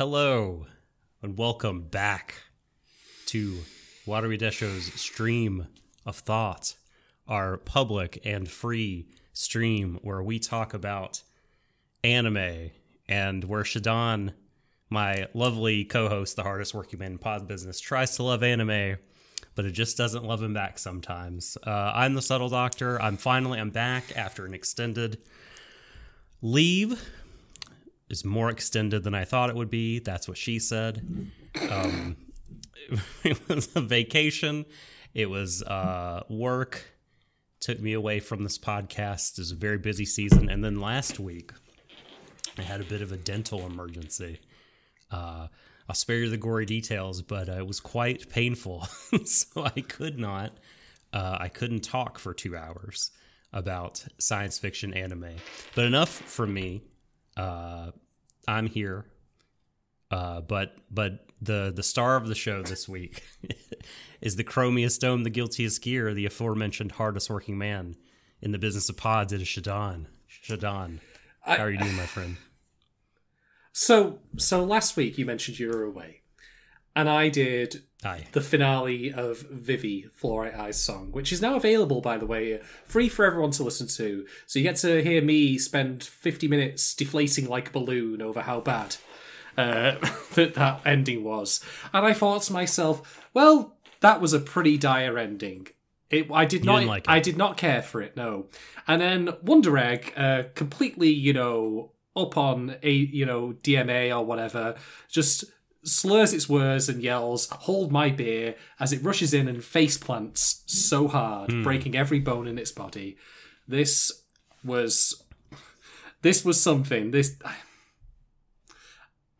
Hello, and welcome back to Watery Desho's stream of thought, our public and free stream where we talk about anime and where Shadon, my lovely co-host, the hardest working man in pod business, tries to love anime, but it just doesn't love him back sometimes. Uh, I'm the subtle doctor. I'm finally I'm back after an extended leave. Is more extended than I thought it would be. That's what she said. Um, it was a vacation. It was uh, work. Took me away from this podcast. It was a very busy season, and then last week I had a bit of a dental emergency. Uh, I'll spare you the gory details, but uh, it was quite painful. so I could not, uh, I couldn't talk for two hours about science fiction anime. But enough from me. Uh, I'm here. Uh, but but the the star of the show this week is the chromiest dome, the guiltiest gear, the aforementioned hardest working man in the business of pods. It is Shadon. Shadon, how are you doing, my friend? So, so last week you mentioned you were away, and I did Hi. the finale of Vivy Fluorite Eyes song, which is now available, by the way, free for everyone to listen to. So you get to hear me spend 50 minutes deflating like a balloon over how bad uh, that that ending was. And I thought to myself, well, that was a pretty dire ending. It, I did not. like. I did not care for it. No. And then Wonder Egg, uh, completely, you know, up on a you know DMA or whatever, just slurs its words and yells, "Hold my beer!" as it rushes in and face plants so hard, breaking every bone in its body. This was this was something. This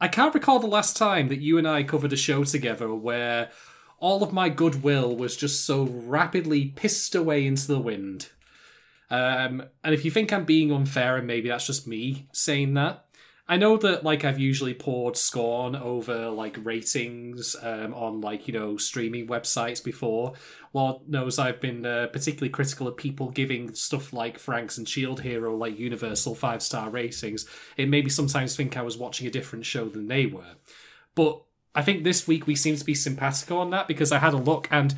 I can't recall the last time that you and I covered a show together where all of my goodwill was just so rapidly pissed away into the wind. Um, and if you think I'm being unfair, and maybe that's just me saying that, I know that like I've usually poured scorn over like ratings um, on like you know streaming websites before. Lord knows I've been uh, particularly critical of people giving stuff like Franks and Shield Hero like universal five star ratings. It made me sometimes think I was watching a different show than they were. But I think this week we seem to be simpatico on that because I had a look and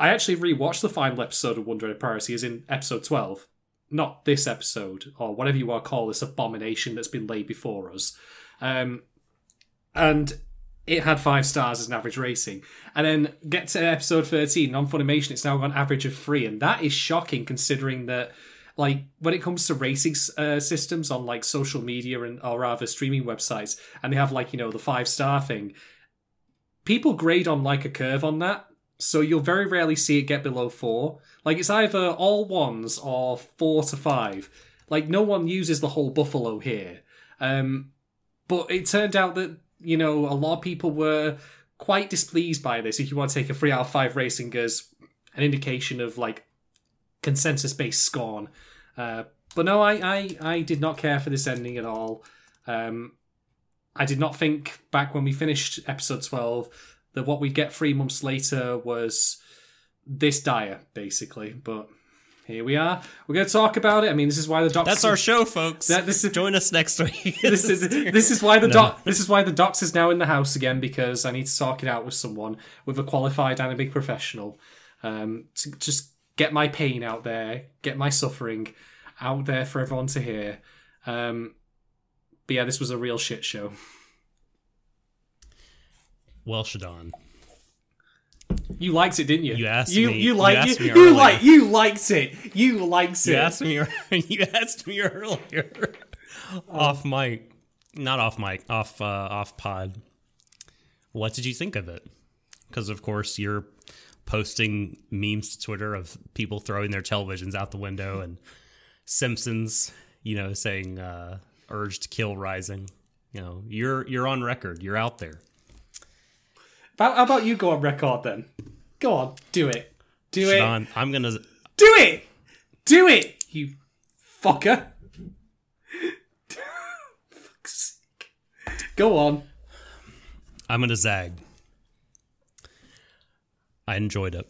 I actually rewatched the final episode of Wonder Egg Priority, as in episode 12. Not this episode, or whatever you want to call this abomination that's been laid before us. Um, and it had five stars as an average rating. And then get to episode 13, on Funimation, it's now got an average of three. And that is shocking considering that, like, when it comes to rating uh, systems on, like, social media and, or rather, streaming websites, and they have, like, you know, the five star thing, people grade on, like, a curve on that so you'll very rarely see it get below four. Like it's either all ones or four to five. Like no one uses the whole buffalo here. Um, but it turned out that you know a lot of people were quite displeased by this. If you want to take a three out of five racing as an indication of like consensus based scorn, uh, but no, I, I I did not care for this ending at all. Um, I did not think back when we finished episode twelve that what we'd get three months later was this dire, basically. But here we are. We're going to talk about it. I mean, this is why the docs. That's our show, folks. That- this is- Join us next week. This is this is why the doc. This is why the docs is now in the house again because I need to talk it out with someone with a qualified anime professional, um, to just get my pain out there, get my suffering out there for everyone to hear. Um, but yeah, this was a real shit show. well, Shadon. You liked it, didn't you? You asked you, me- You you liked asked you, you earlier. like you likes it. You liked You it. asked me. You asked me earlier, off mic, not off mic, off uh, off pod. What did you think of it? Because of course you're posting memes to Twitter of people throwing their televisions out the window and Simpsons, you know, saying uh, "urge to kill rising." You know, you're you're on record. You're out there. How, about you go on record then? Go on, do it. Do it. I'm gonna. Do it. Do it. You fucker. Fuck's sake. Go on. I'm gonna zag. I enjoyed it.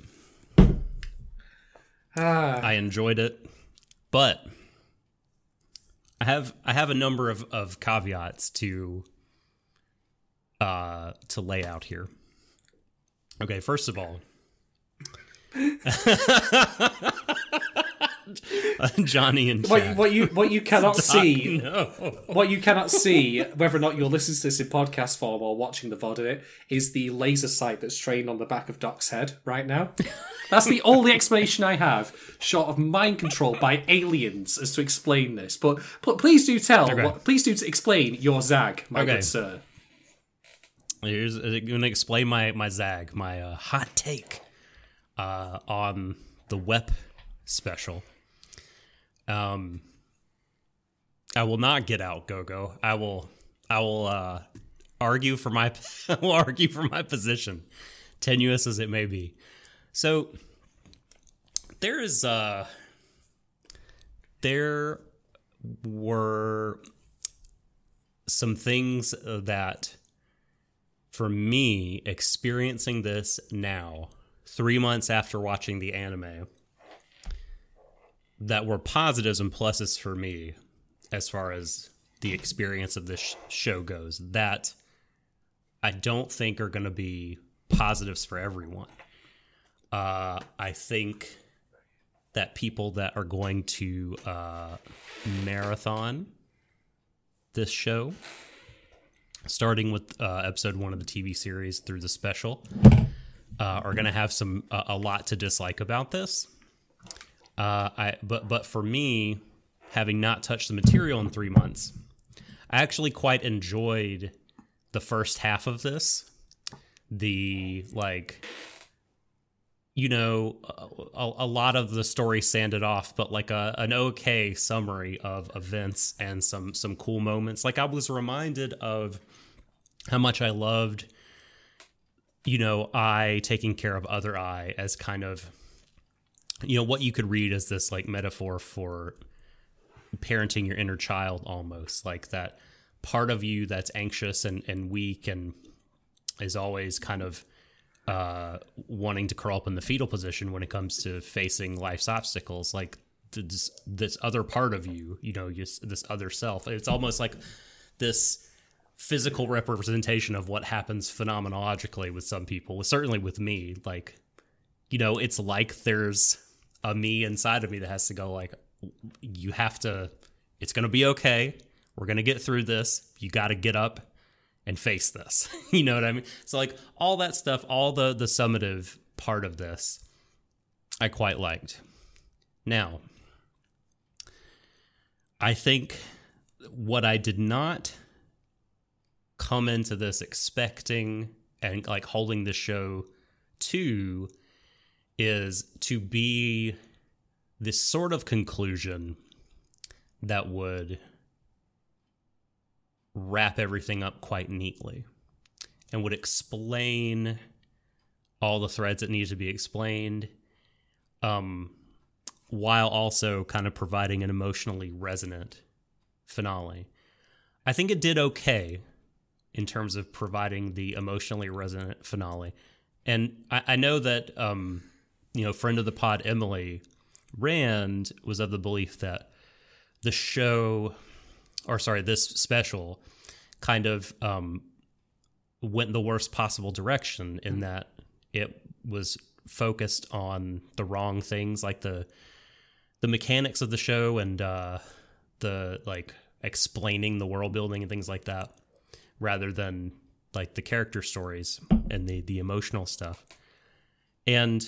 Ah, I enjoyed it, but I have I have a number of, of caveats to uh to lay out here. Okay, first of all, Johnny and What, Jack. what you what you cannot see No. what you cannot see, whether or not you're listening to this in podcast form or watching the VOD of it, is the laser sight that's trained on the back of Doc's head right now. That's the only explanation I have, short of mind control by aliens, as to explain this. But pl- please do tell, Okay. what, please do explain your Zag, my Okay. good sir. Here's I'm going to explain my my zag, my uh, hot take uh, on the WEP special. Um, I will not get out, Gogo. I will I will uh, argue for my I will argue for my position, tenuous as it may be. So there is uh there were some things uh, that for me experiencing this now 3 months after watching the anime that were positives and pluses for me as far as the experience of this sh- show goes that I don't think are going to be positives for everyone. Uh, I think that people that are going to uh, marathon this show, starting with uh, episode one of the TV series through the special, uh, are going to have some a a lot to dislike about this. Uh, I but but for me, having not touched the material in three months, I actually quite enjoyed the first half of this. The like, you know, a, a lot of the story sanded off, but like a an okay summary of events and some some cool moments. Like I was reminded of how much I loved, you know, Ai taking care of other Ai as kind of you know what you could read as this like metaphor for parenting your inner child almost like that part of you that's anxious and, and weak and is always kind of uh, wanting to curl up in the fetal position when it comes to facing life's obstacles like this, this other part of you you know just this other self. It's almost like this physical representation of what happens phenomenologically with some people certainly with me like you know it's like there's a me inside of me that has to go like you have to it's to be okay. We're to get through this. You got to get up and face this. You know what i mean? So like all that stuff all the the summative part of this i quite liked. Now i think what i did not come into this expecting and like holding the show to is to be this sort of conclusion that would wrap everything up quite neatly and would explain all the threads that need to be explained um, while also kind of providing an emotionally resonant finale. I think it did okay in terms of providing the emotionally resonant finale. And I, I know that um, you know, friend of the pod Emily Rand was of the belief that the show, or sorry, this special, kind of um, went the worst possible direction in that it was focused on the wrong things, like the the mechanics of the show and uh, the like explaining the world building and things like that, rather than like the character stories and the the emotional stuff. And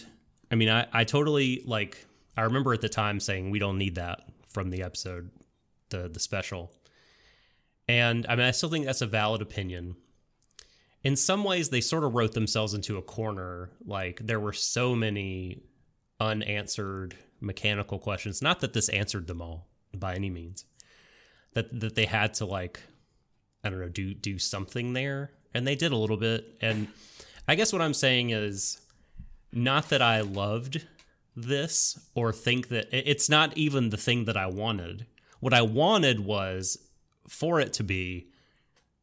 I mean, I, I totally like. I remember at the time saying we don't need that from the episode, the the special. And I mean, I still think that's a valid opinion. In some ways, they sort of wrote themselves into a corner. Like there were so many unanswered mechanical questions. Not that this answered them all by any means. That that they had to like, I don't know, do do something there, and they did a little bit. And I guess what I'm saying is not that I loved this or think that it's not even the thing that I wanted. What I wanted was for it to be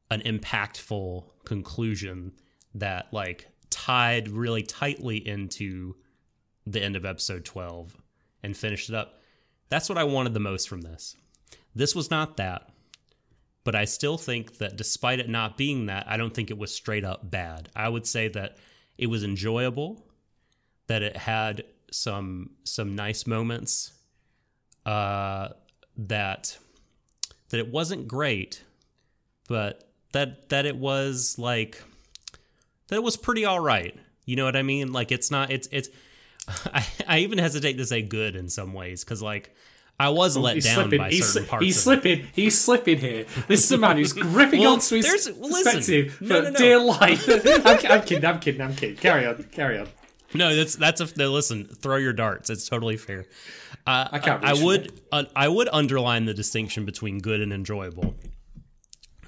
an impactful conclusion that like tied really tightly into the end of episode 12 and finished it up. That's what I wanted the most from this. This was not that. But I still think that despite it not being that, I don't think it was straight up bad. I would say that it was enjoyable, that it had some some nice moments, uh, that that it wasn't great, but that that it was like that it was pretty all right. You know what I mean? Like it's not it's it's I, I even hesitate to say good in some ways because like I was oh, let He's down slipping. by He's, certain parts. he's of it. slipping. He's slipping here. This is a man who's gripping Well, onto his listen. perspective No, for no, no. dear life. I'm, I'm kidding. I'm kidding. I'm kidding. Carry on. Carry on. No, that's that's a no, listen. Throw your darts. It's totally fair. Uh, I can't I would uh, I would underline the distinction between good and enjoyable.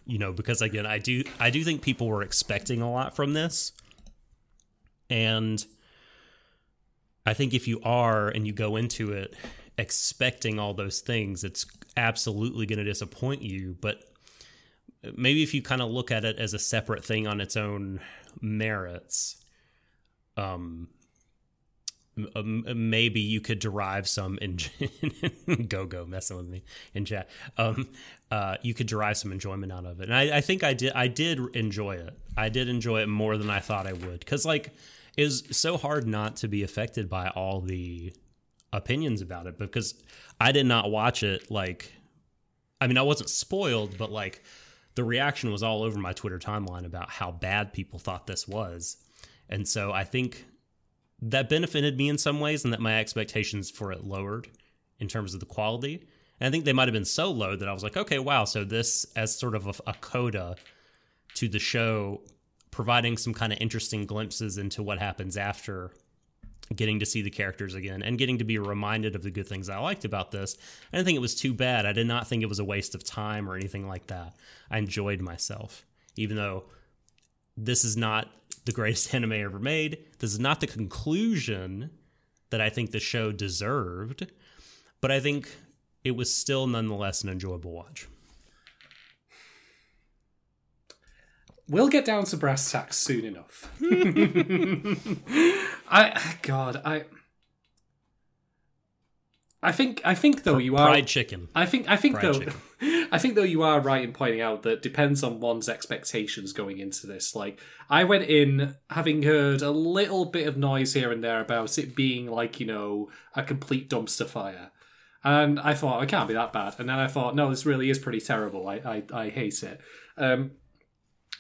You know, because again, I do I do think people were expecting a lot from this, and I think if you are and you go into it expecting all those things, it's absolutely going to disappoint you. But maybe if you kind of look at it as a separate thing on its own merits, um, um, maybe you could derive some in go go messing with me in chat. Um, uh, you could derive some enjoyment out of it, and I, I think I did. I did enjoy it. I did enjoy it more than I thought I would, because like it was so hard not to be affected by all the opinions about it because I did not watch it like. I mean, I wasn't spoiled, but like the reaction was all over my Twitter timeline about how bad people thought this was. And so I think that benefited me in some ways and that my expectations for it lowered in terms of the quality. And I think they might have been so low that I was like, okay, wow. So this as sort of a, a coda to the show, providing some kind of interesting glimpses into what happens after getting to see the characters again and getting to be reminded of the good things I liked about this. I didn't think it was too bad. I did not think it was a waste of time or anything like that. I enjoyed myself, even though this is not the greatest anime ever made. This is not the conclusion that I think the show deserved, but I think it was still nonetheless an enjoyable watch. We'll get down to brass tacks soon enough. I God, I I think I think though you are Fried chicken. I think I think Fried though chicken. I think though you are right in pointing out that depends on one's expectations going into this. Like I went in having heard a little bit of noise here and there about it being like, you know, a complete dumpster fire. And I thought it can't be that bad. And then I thought, no, this really is pretty terrible. I I, I hate it. Um,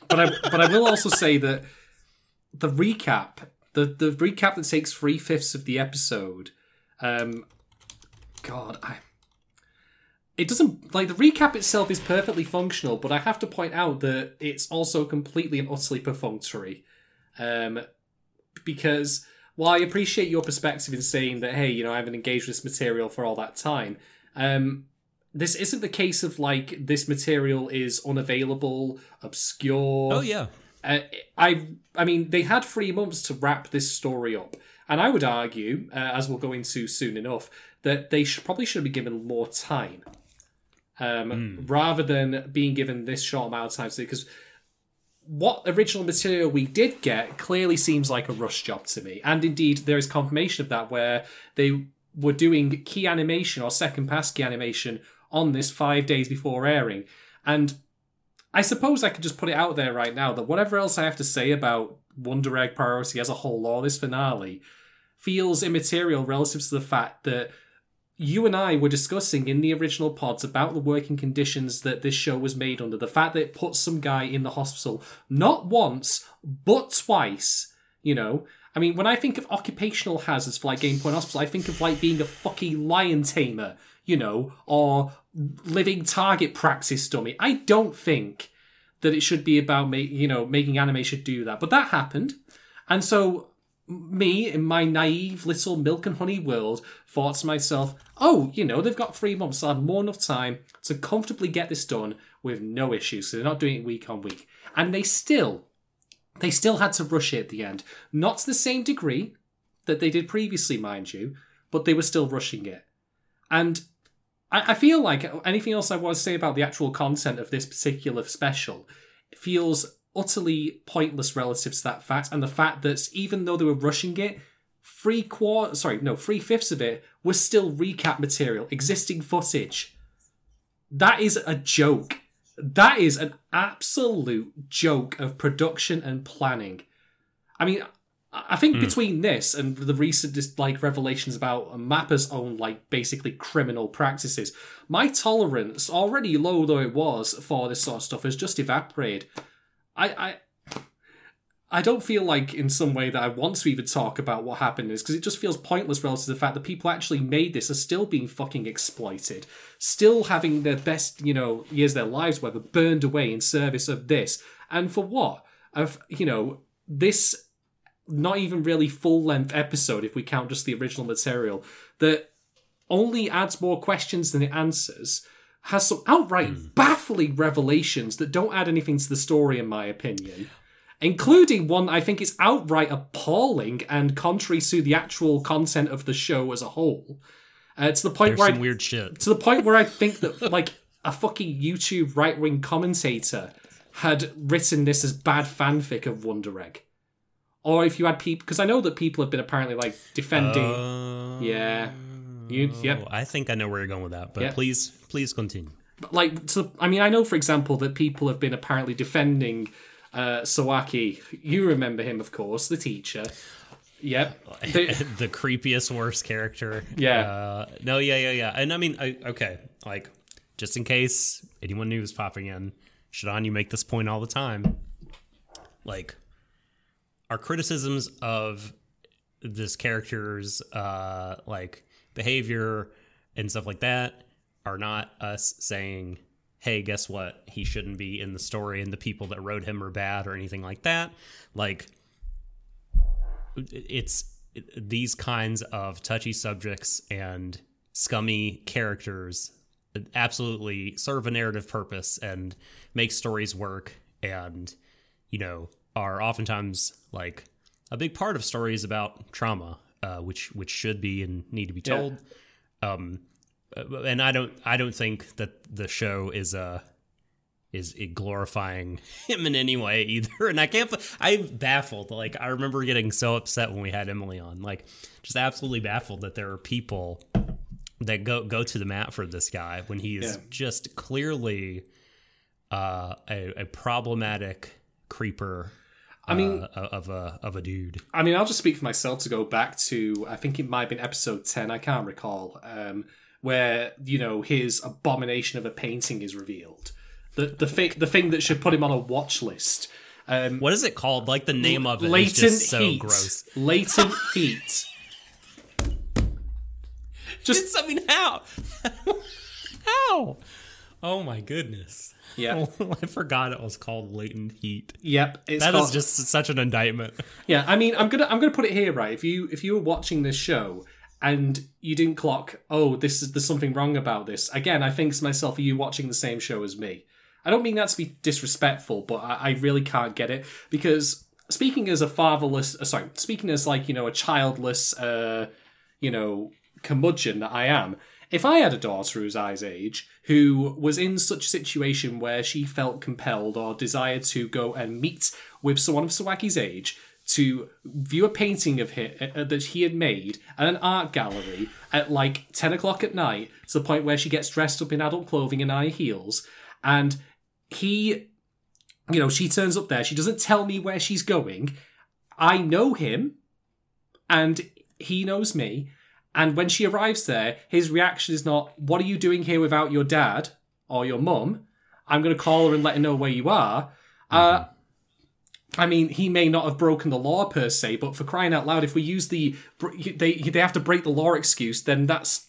but I but I will also say that the recap, the the recap that takes three fifths of the episode, um, God, I it doesn't like the recap itself is perfectly functional, but I have to point out that it's also completely and utterly perfunctory. Um, because while I appreciate your perspective in saying that, hey, you know, I haven't engaged with this material for all that time, um, this isn't the case of like this material is unavailable, obscure. Oh yeah. Uh, I I mean, they had three months to wrap this story up, and I would argue, uh, as we'll go into soon enough, that they should probably should be given more time, um, rather than being given this short amount of time. Because what original material we did get clearly seems like a rush job to me, and indeed there is confirmation of that where they were doing key animation or second pass key animation on this five days before airing, and I suppose I could just put it out there right now that whatever else I have to say about Wonder Egg Priority as a whole or this finale feels immaterial relative to the fact that you and I were discussing in the original pods about the working conditions that this show was made under, the fact that it put some guy in the hospital not once, but twice, you know. I mean, when I think of occupational hazards for like Game Point Hospital, I think of like being a fucking lion tamer, you know, or living target practice dummy. I don't think that it should be about make, you know making anime should do that, but that happened, and so me in my naive little milk and honey world thought to myself, oh, you know, they've got three months, they'll have more enough time to comfortably get this done with no issues. So they're not doing it week on week, and they still they still had to rush it at the end, not to the same degree that they did previously, mind you, but they were still rushing it, and I, I feel like anything else I want to say about the actual content of this particular special feels utterly pointless relative to that fact, and the fact that even though they were rushing it, three quarter, sorry, no, three fifths of it was still recap material, existing footage That is a joke. That is an absolute joke of production and planning. I mean, I think hmm. between this and the recent like revelations about Mappa's own like basically criminal practices, my tolerance, already low though it was for this sort of stuff, has just evaporated. I, I I don't feel like in some way that I want to even talk about what happened is because it just feels pointless relative to the fact that people actually made this are still being fucking exploited, still having their best, you know, years of their lives whether burned away in service of this. And for what? Of you know, this not even really full length episode if we count just the original material that only adds more questions than it answers has some outright baffling revelations that don't add anything to the story in my opinion including one I think is outright appalling and contrary to the actual content of the show as a whole. Uh, to the point There's where some I, weird shit. to the point where I think that like a fucking YouTube right wing commentator had written this as bad fanfic of Wonder Egg. Or if you had people, because I know that people have been apparently like defending. Uh, yeah, you, yep. I think I know where you're going with that, but Yeah. please, please continue. like so i mean i know for example that people have been apparently defending uh sawaki you remember him of course the teacher yep The- the creepiest worst character. Yeah. Uh, no, yeah, yeah, yeah. And I mean, I, okay, like just in case anyone new is popping in, Shadon, you make this point all the time. Like, our criticisms of this character's uh, like behavior and stuff like that are not us saying, "Hey, guess what? He shouldn't be in the story, and the people that wrote him are bad" or anything like that. Like, it's these kinds of touchy subjects and scummy characters absolutely serve a narrative purpose and make stories work and you know are oftentimes like a big part of stories about trauma uh, which which should be and need to be Yeah. told um uh, and i don't i don't think that the show is uh is it glorifying him in any way either and i can't i'm baffled like i remember getting so upset when we had emily on like just absolutely baffled that there are people that go go to the mat for this guy when he is Yeah. just clearly uh a, a problematic creeper I mean- uh, of a of a dude i mean i'll just speak for myself to go back to i think it might have been episode 10 i can't recall um where you know his abomination of a painting is revealed. The the thing the thing that should put him on a watch list um what is it called? Like the name of it latent just so heat. gross. Latent heat. Just i mean how? How? Oh my goodness. Yeah. I forgot it was called latent heat. yep it's That is called- just such an indictment. Yeah, I mean, I'm gonna I'm gonna put it here, right? If you if you were watching this show and you didn't clock, oh, this is there's something wrong about this. Again, I think to myself, are you watching the same show as me? I don't mean that to be disrespectful, but I, I really can't get it because speaking as a fatherless, uh, sorry, speaking as like you know a childless, uh, you know, curmudgeon that I am. If I had a daughter who's age, who was in such a situation where she felt compelled or desired to go and meet with someone of Sawaki's age to view a painting of him uh, that he had made at an art gallery at like 10 o'clock at night to the point where she gets dressed up in adult clothing and high heels, and he, you know, she turns up there, she doesn't tell me where she's going. I know him, and he knows me. And when she arrives there, his reaction is not, What are you doing here without your dad or your mum? I'm going to call her and let her know where you are. Uh, I mean, he may not have broken the law per se, but for crying out loud, if we use the they they have to break the law excuse, then that's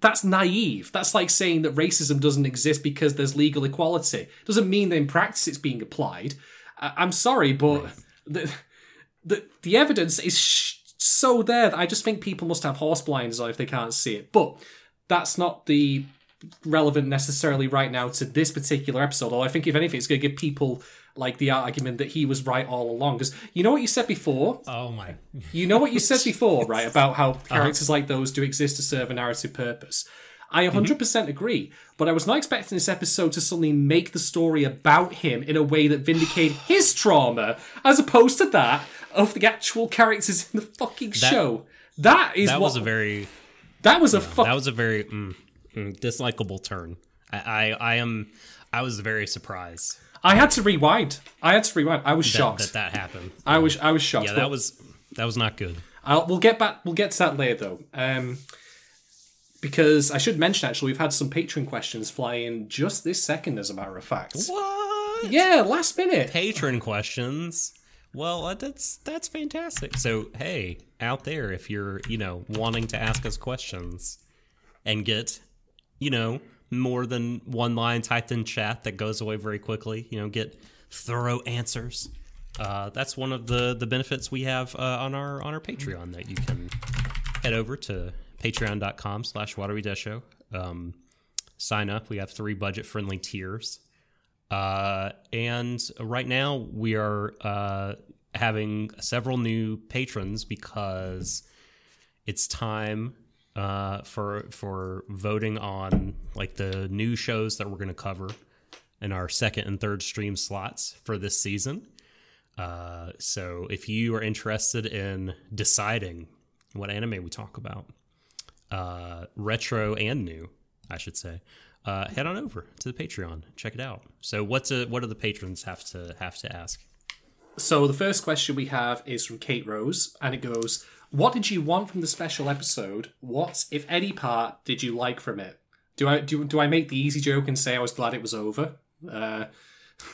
that's naive. That's like saying that racism doesn't exist because there's legal equality. Doesn't mean that in practice it's being applied. I- I'm sorry, but the, the the evidence is sh- so there that I just think people must have horse blinders on if they can't see it. But that's not the relevant necessarily right now to this particular episode. Although I think if anything, it's going to give people like the argument that he was right all along. Because you know what you said before. Oh my. You know what you said before, right? About how characters like those do exist to serve a narrative purpose. I 100% agree, but I was not expecting this episode to suddenly make the story about him in a way that vindicated his trauma, as opposed to that of the actual characters in the fucking show. That is That what was a very that was a fuck. that was a very mm, mm, dislikable turn. I, I, I am. I was very surprised I had to rewind. I had to rewind. I was that shocked. that, that happened. I was I was shocked. Yeah, that was that was not good. I'll, we'll get back. We'll get to that later, though. Um, because I should mention actually, we've had some Patreon questions fly in just this second. As a matter of fact, What? yeah, last minute. Patron questions. Well, uh, that's that's fantastic. So, hey, out there, if you're you know wanting to ask us questions and get you know more than one line typed in chat that goes away very quickly, you know, get thorough answers. Uh, that's one of the the benefits we have uh, on our on our Patreon that you can head over to patreon.com slash watery show um, sign up. We have three budget friendly tiers. Uh, and right now we are uh, having several new patrons because it's time uh, for for voting on like the new shows that we're going to cover in our second and third stream slots for this season. Uh, so if you are interested in deciding what anime we talk about, uh, retro and new, I should say, uh, head on over to the Patreon, check it out. So what's a, what do the patrons have to have to ask? So the first question we have is from Kate Rose, and it goes: What did you want from the special episode? What, if any, part did you like from it? Do I do do I make the easy joke and say I was glad it was over? Uh,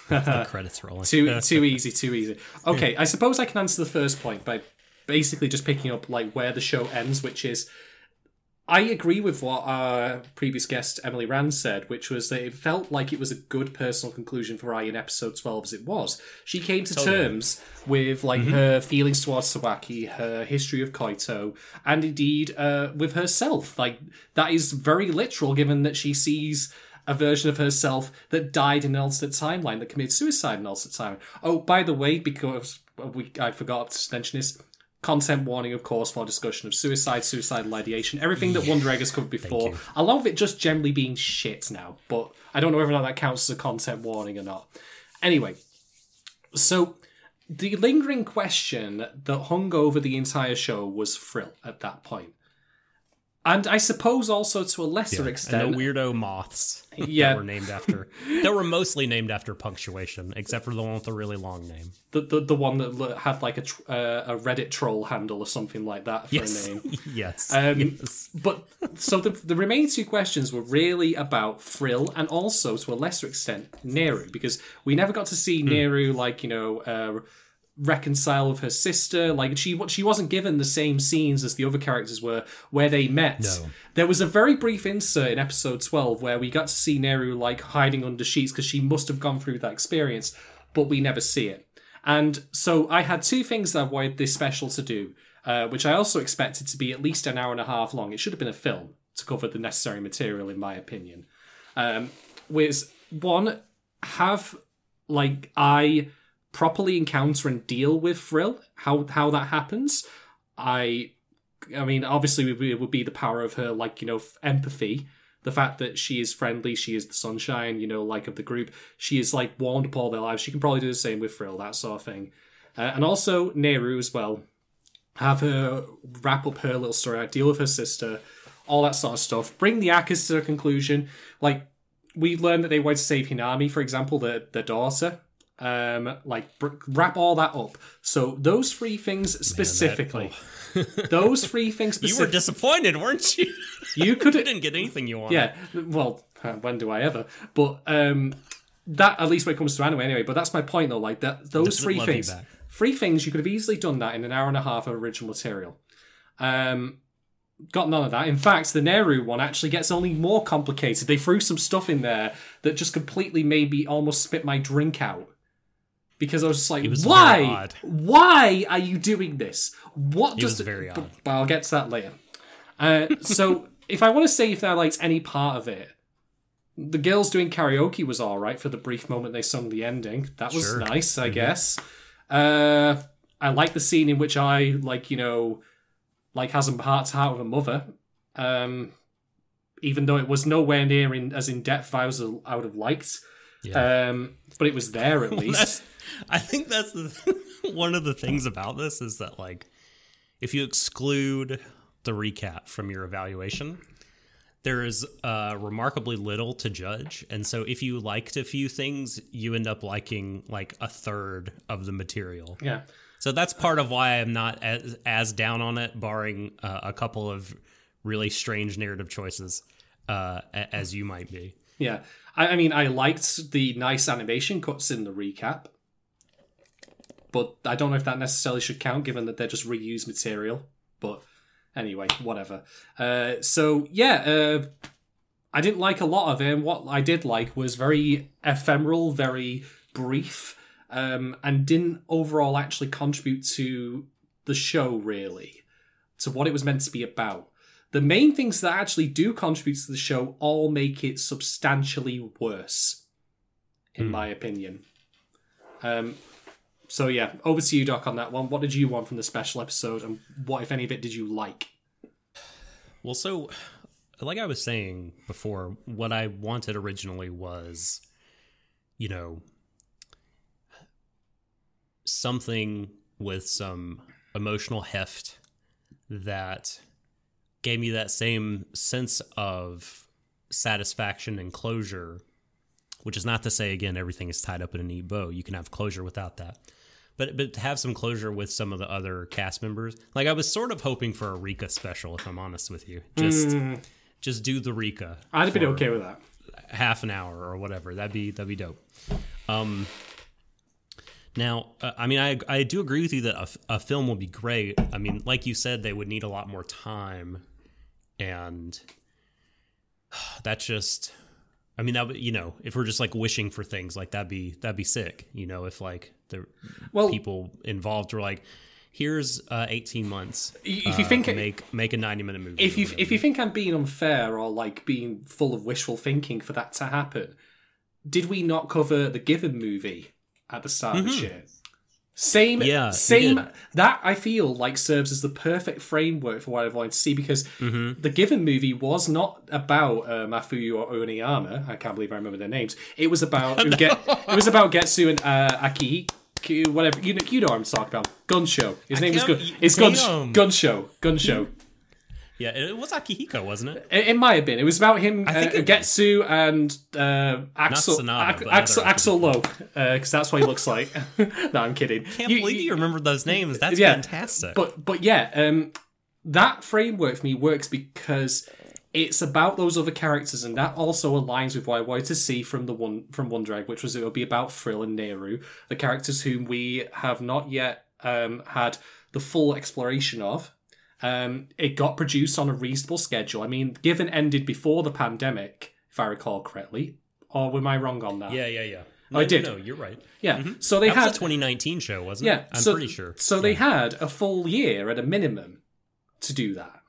The credits rolling. too too easy, too easy. Okay, I suppose I can answer the first point by basically just picking up like where the show ends, which is I agree with what our previous guest Emily Rand said, which was that it felt like it was a good personal conclusion for Ai in episode twelve as it was. She came to terms with like her feelings towards Sawaki, her history of Koito, and indeed uh, with herself. Like that is very literal, given that she sees a version of herself that died in an alternate timeline, that committed suicide in an alternate timeline. Oh, by the way, because we I forgot to mention this, content warning, of course, for discussion of suicide, suicidal ideation, everything that Wonder Egg has covered before. A lot of it just generally being shit now, but I don't know whether or not that counts as a content warning or not. Anyway, so the lingering question that hung over the entire show was Frill at that point. And I suppose also to a lesser and extent, the weirdo moths Yeah. that were named after that were mostly named after punctuation, except for the one with the really long name. the, the the one that had like a tr- uh, a Reddit troll handle or something like that for Yes, a name. yes, Um, yes. But so the the remaining two questions were really about Frill and also to a lesser extent Neru because we never got to see Hmm. Neru like you know uh, reconcile with her sister. Like she she wasn't given the same scenes as the other characters were where they met. No. There was a very brief insert in episode twelve where we got to see Neru like hiding under sheets because she must have gone through that experience, but we never see it. And so I had two things that I wanted this special to do, uh, which I also expected to be at least an hour and a half long. It should have been a film to cover the necessary material, in my opinion. Um, was one have like Ai properly encounter and deal with Frill, how how that happens. I, I mean, obviously it would be- the power of her, like you know, empathy. The fact that she is friendly, she is the sunshine, you know, like of the group. She is like warmed up all their lives. She can probably do the same with Frill, that sort of thing. Uh, and also Neru as well. Have her wrap up her little story, deal with her sister, all that sort of stuff. Bring the Accas to a conclusion. Like we learned that they wanted to save Hinami, for example, the the daughter. Um, like br- wrap all that up. So those three things specifically, those three things You were disappointed, weren't you? you could you didn't get anything you wanted. yeah. Well, uh, when do I ever? But um, that at least when it comes to anime, anyway. But that's my point, though. Like that, those three things, three things, you could have easily done that in an hour and a half of original material. Um, got none of that. In fact, the Neru one actually gets only more complicated. They threw some stuff in there that just completely made me almost spit my drink out. Because I was just like, was why? Why are you doing this? What It does was very odd. But I'll get to that later. Uh, so if I want to say if I liked any part of it, the girls doing karaoke was all right for the brief moment they sung the ending. That was Sure. nice, I guess. Uh, I like the scene in which Ai like you know, like has a heart to heart with a mother. Um, even though it was nowhere near in as in depth I was I would have liked. Yeah. Um, but it was there at least. I think that's the one of the things about this is that like if you exclude the recap from your evaluation, there is uh, remarkably little to judge, and so if you liked a few things, you end up liking like a third of the material. Yeah. So that's part of why I'm not as, as down on it, barring uh, a couple of really strange narrative choices, uh, as you might be. Yeah. I, I mean, I liked the nice animation cuts in the recap, but I don't know if that necessarily should count given that they're just reused material. But anyway, whatever. Uh, so, yeah, uh, I didn't like a lot of it. And what I did like was very ephemeral, very brief, um, and didn't overall actually contribute to the show, really, to what it was meant to be about. The main things that actually do contribute to the show all make it substantially worse, in Hmm. my opinion. Um, so yeah, over to you, Doc, on that one. What did you want from the special episode, and what, if any of it, did you like? Well, so like I was saying before, what I wanted originally was, you know, something with some emotional heft that gave me that same sense of satisfaction and closure, which is not to say again everything is tied up in a neat bow. You can have closure without that. But but to have some closure with some of the other cast members. Like I was sort of hoping for a Rika special, if I'm honest with you. Just just do the Rika. I'd have been okay with that. half an hour or whatever. That'd be that'd be dope. Um, now, uh, I mean, I I do agree with you that a film will be great. I mean, like you said, they would need a lot more time, and that's just. I mean, that would you know, if we're just like wishing for things like that'd be that'd be sick. You know, if like the Well- people involved were like, here's uh, 18 months. If you uh, think make make a 90 minute movie. If you if you think I'm being unfair or like being full of wishful thinking for that to happen, did we not cover the Given movie at the start of the shit? Same. Yeah, same. That I feel like serves as the perfect framework for what I wanted to see because Mm-hmm. the Given movie was not about uh, Mafuyu or Uenoyama. I can't believe I remember their names. It was about Uge- it was about Getsu and uh, Aki. Whatever you know, you know what I'm talking about. Gun show. His name was can't- Gun. It's Gun. damn. Gun show. Gun show. Yeah, it was Akihiko, wasn't it? It, it might have been. It was about him, I think it Getsu, and uh, Axel, Ac- but Axel, Axel Lowe, because that's what he looks like. no, I'm kidding. Can't believe you remember those names. That's yeah, fantastic. But but yeah, um, that framework for me works because it's about those other characters, and that also aligns with what I wanted to see from the one from Wonder Egg, which was it would be about Frill and Neru, the characters whom we have not yet um, had the full exploration of. Um, it got produced on a reasonable schedule. I mean, given ended before the pandemic, if I recall correctly, or am I wrong on that? yeah, yeah, yeah. I did. No, you're right. yeah. So they That had was a 2019 show, wasn't yeah, it? I'm so, pretty sure. So they had a full year at a minimum to do that.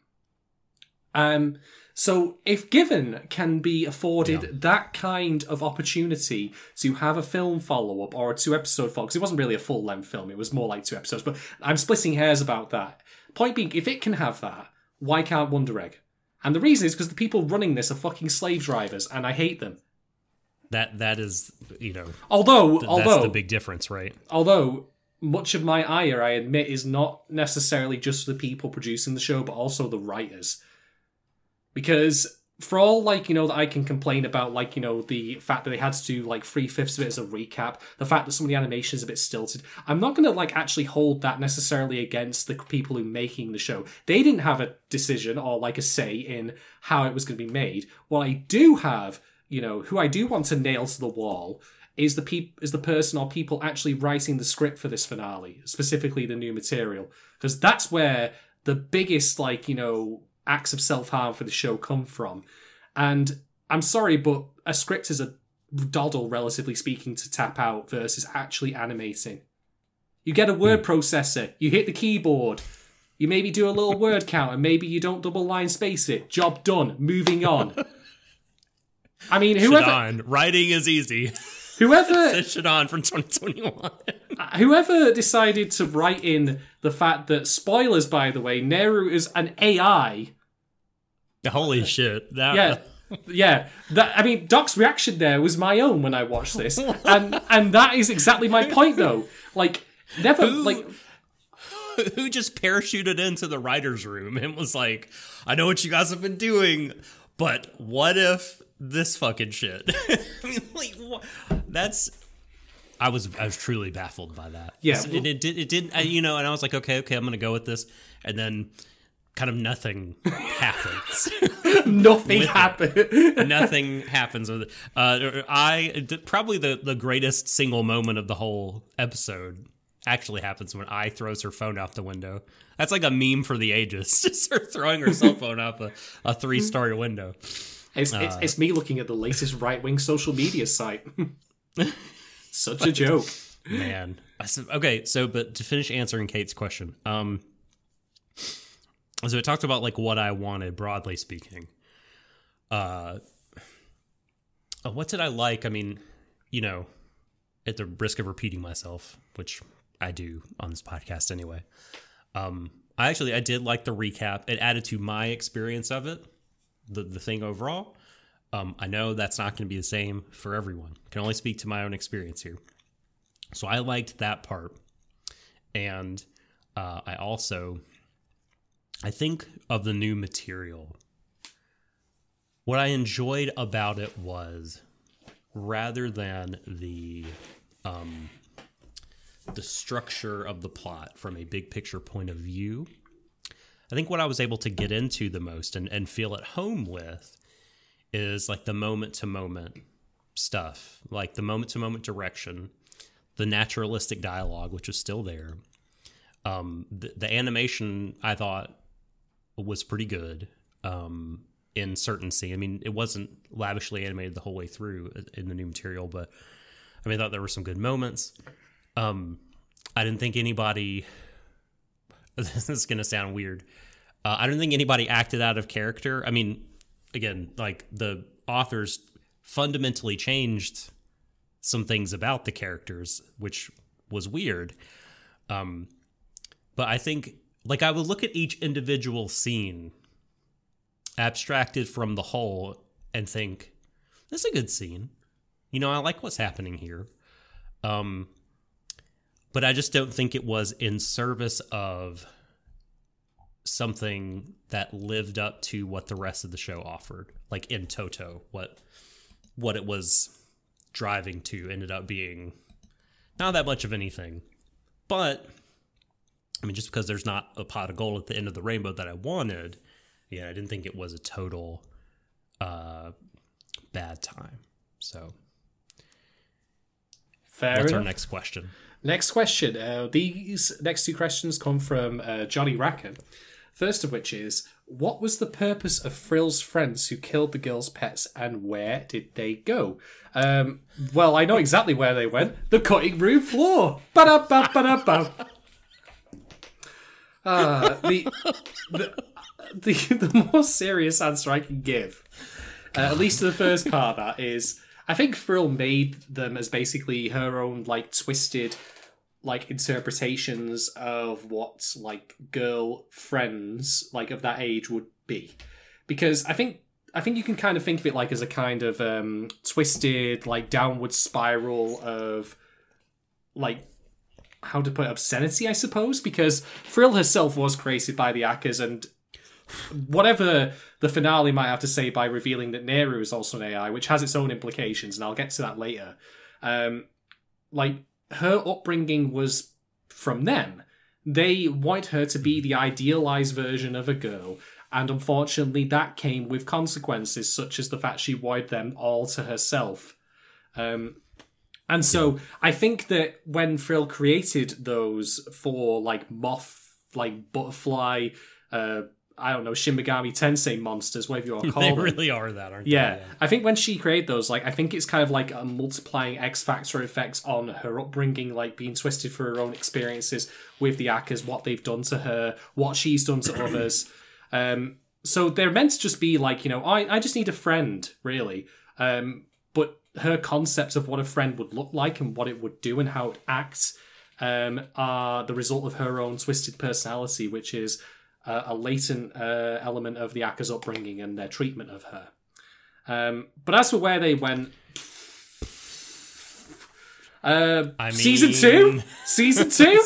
Um, so if given can be afforded Yeah. that kind of opportunity to have a film follow up or a two episode follow, because it wasn't really a full length film, it was more like two episodes. But I'm splitting hairs about that. Point being, if it can have that, why can't Wonder Egg? And the reason is because the people running this are fucking slave drivers, and I hate them. That that is, you know, Although, th- although that's the big difference, right? although much of my ire, I admit, is not necessarily just the people producing the show, but also the writers. Because for all like you know that I can complain about, like you know the fact that they had to do like three fifths of it as a recap, the fact that some of the animation is a bit stilted, I'm not gonna like actually hold that necessarily against the people who are making the show. They didn't have a decision or like a say in how it was going to be made. What I do have, you know, who I do want to nail to the wall is the peop- is the person or people actually writing the script for this finale, specifically the new material, because that's where the biggest like you know acts of self harm for the show come from. And I'm sorry, but a script is a doddle, relatively speaking, to tap out versus actually animating. You get a hmm. word processor, you hit the keyboard, you maybe do a little word count, and maybe you don't double line space it. Job done. Moving on. I mean, whoever Shadon, writing is easy. whoever Shadon from 2021. whoever decided to write in the fact that spoilers by the way Neru is an AI Holy shit! That, yeah yeah that I mean Doc's reaction there was my own when I watched this and and that is exactly my point though like never Who- like who just parachuted into the writers' room and was like, "I know what you guys have been doing, But what if this fucking shit? I mean, like, wha- that's. I was I was truly baffled by that. Yeah, it, well- it, did it didn't I, you know, and I was like, okay, okay, I'm gonna go with this, and then kind of nothing happens. Nothing happened. nothing happens with it. Uh, I probably the the greatest single moment of the whole episode actually happens when Ai throws her phone out the window. That's like a meme for the ages. Just her throwing her cell phone out a, a three story window. It's, Uh. it's, it's me looking at the latest right wing social media site. Such a joke. Man, I said, okay. So, but to finish answering Kate's question, um, so it talked about like what I wanted, broadly speaking. Uh, uh, what did I like? I mean, you know, at the risk of repeating myself, which I do on this podcast anyway. Um, I actually I did like the recap. It added to my experience of it, the the thing overall. Um, I know that's not going to be the same for everyone. Can only speak to my own experience here. So I liked that part, and uh, I also I think of the new material. What I enjoyed about it was rather than the um, the structure of the plot from a big picture point of view. I think what I was able to get into the most and, and feel at home with is like the moment to moment stuff, like the moment to moment direction, the naturalistic dialogue, which is still there. Um, the, the animation I thought was pretty good um, in certain scenes. I mean, it wasn't lavishly animated the whole way through in the new material, but I mean, I thought there were some good moments. Um, I didn't think anybody. This is going to sound weird. Uh, I don't think anybody acted out of character. I mean, again, like the authors fundamentally changed some things about the characters, which was weird. Um, but I think, like, I would look at each individual scene abstracted from the whole and think, this is a good scene. You know, I like what's happening here. Um, but I just don't think it was in service of something that lived up to what the rest of the show offered. Like in toto, what what it was driving to ended up being not that much of anything. But I mean, just because there's not a pot of gold at the end of the rainbow that I wanted, yeah, I didn't think it was a total uh, bad time. So, Fair what's our next question? Next question. Uh, these next two questions come from uh, Johnny Racker. First of which is, what was the purpose of Frill's friends who killed the girl's pets, and where did they go? Um, well, I know exactly where they went. The cutting room floor. Ba-da-ba, ba-da-ba. Uh, the, the, the more serious answer I can give, uh, at least to the first part, of that is I think Frill made them as basically her own like twisted like interpretations of what like girl friends like of that age would be. Because i think i think you can kind of think of it like as a kind of um twisted like downward spiral of like how to put it, obscenity i suppose because frill herself was created by the Accas and whatever the finale might have to say by revealing that Neru is also an AI, which has its own implications, and I'll get to that later. Um, like her upbringing was from them. They want her to be the idealized version of a girl, and unfortunately, that came with consequences, such as the fact she wanted them all to herself. Um, and so I think that when Frill created those for like moth, like butterfly, uh, I don't know, Shin Megami Tensei monsters, whatever you want to call They really are that, aren't Yeah, they? Yeah. I think when she created those, like, I think it's kind of like a multiplying X Factor effects on her upbringing, like being twisted for her own experiences with the Accas, what they've done to her, what she's done to others. Um, so they're meant to just be like, you know, I, I just need a friend, really. Um, her concepts of what a friend would look like and what it would do and how it acts um, are the result of her own twisted personality, which is uh, a latent uh, element of the Acca's upbringing and their treatment of her. Um, but as for where they went, uh, I season two, season two,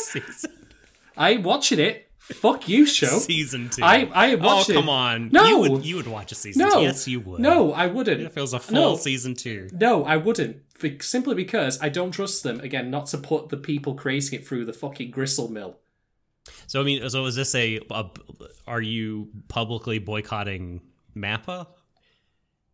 I ain't watching it. Fuck you, show. season two. I- I watched Oh it. come on! No! you would you would watch a season. No, two. Yes, you would. No, I wouldn't. if it was a full No. season two. No, I wouldn't. Be- simply because I don't trust them. Again, not to put the people creating it through the fucking gristle mill. So I mean, so is this a, a are you publicly boycotting Mappa?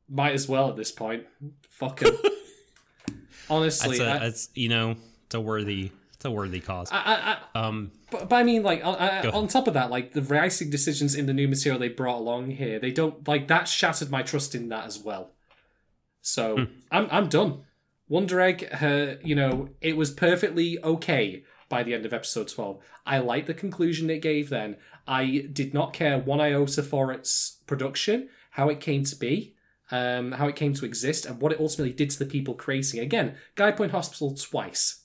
Might as well at this point. Fuck 'em. Honestly, It's a, I, it's you know, it's a worthy, it's a worthy cause. I, I, Um, but, but I mean, like on, I, on top of that, like the writing decisions in the new material they brought along here, they don't like that shattered my trust in that as well. So Hmm. I'm I'm done. Wonder Egg, uh, you know, it was perfectly okay by the end of episode twelve. I liked the conclusion it gave. Then I did not care one iota for its production, how it came to be. Um, how it came to exist and what it ultimately did to the people creating. Again, Guy Point Hospital twice.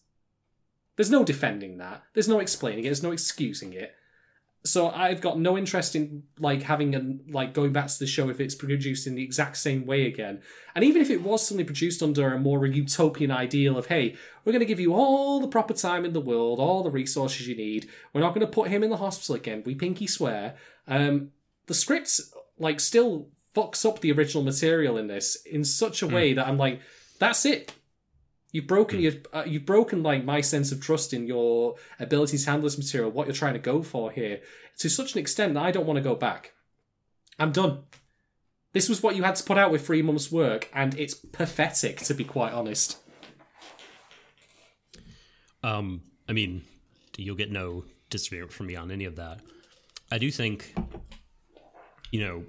There's no defending that. There's no explaining it. There's no excusing it. So I've got no interest in like having a like going back to the show if it's produced in the exact same way again. And even if it was suddenly produced under a more utopian ideal of hey, we're going to give you all the proper time in the world, all the resources you need. We're not going to put him in the hospital again. We pinky swear. Um, the scripts like still fucks up the original material in this in such a way that I'm like, that's it. You've broken your, uh, you've broken like my sense of trust in your ability to handle this material, what you're trying to go for here, to such an extent that I don't want to go back. I'm done. This was what you had to put out with three months' work, and it's pathetic, to be quite honest. Um, I mean, you'll get no disagreement from me on any of that. I do think, you know,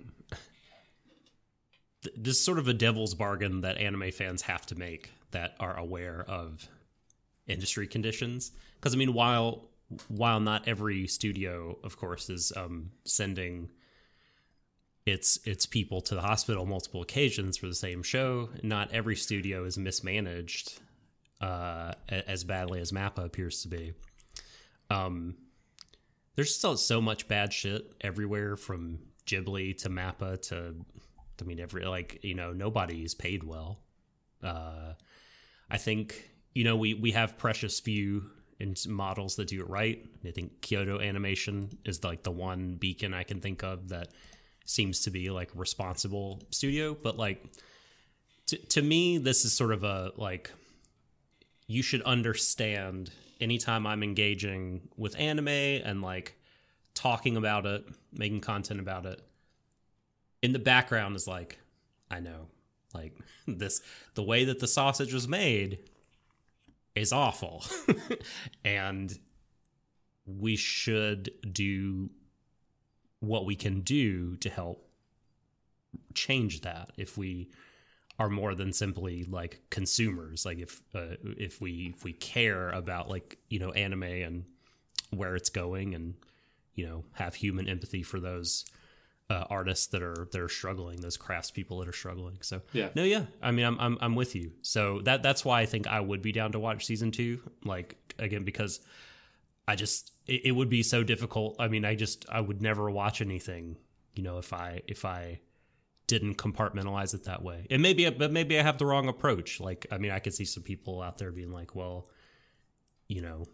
th- this is sort of a devil's bargain that anime fans have to make that are aware of industry conditions. Because I mean, while while not every studio, of course, is um, sending its its people to the hospital multiple occasions for the same show, not every studio is mismanaged uh, as badly as Mappa appears to be. Um, there's still so much bad shit everywhere from Ghibli to Mappa to, I mean, every like you know nobody's paid well. Uh, I think you know we we have precious few in models that do it right. I think Kyoto Animation is like the one beacon I can think of that seems to be like responsible studio, but like to to me this is sort of a like you should understand anytime I'm engaging with anime and like talking about it, making content about it. In the background is like, I know, like this, the way that the sausage was made is awful. and we should do what we can do to help change that if we are more than simply like consumers like if uh, if we if we care about like you know anime and where it's going and you know have human empathy for those uh, artists that are that are struggling those craftspeople that are struggling so Yeah. no yeah i mean I'm, I'm i'm with you so that that's why i think i would be down to watch season two like again because i just it, it would be so difficult i mean i just i would never watch anything you know if i if i didn't compartmentalize it that way. And maybe, but maybe I have the wrong approach. Like, I mean, I could see some people out there being like, "Well, you know,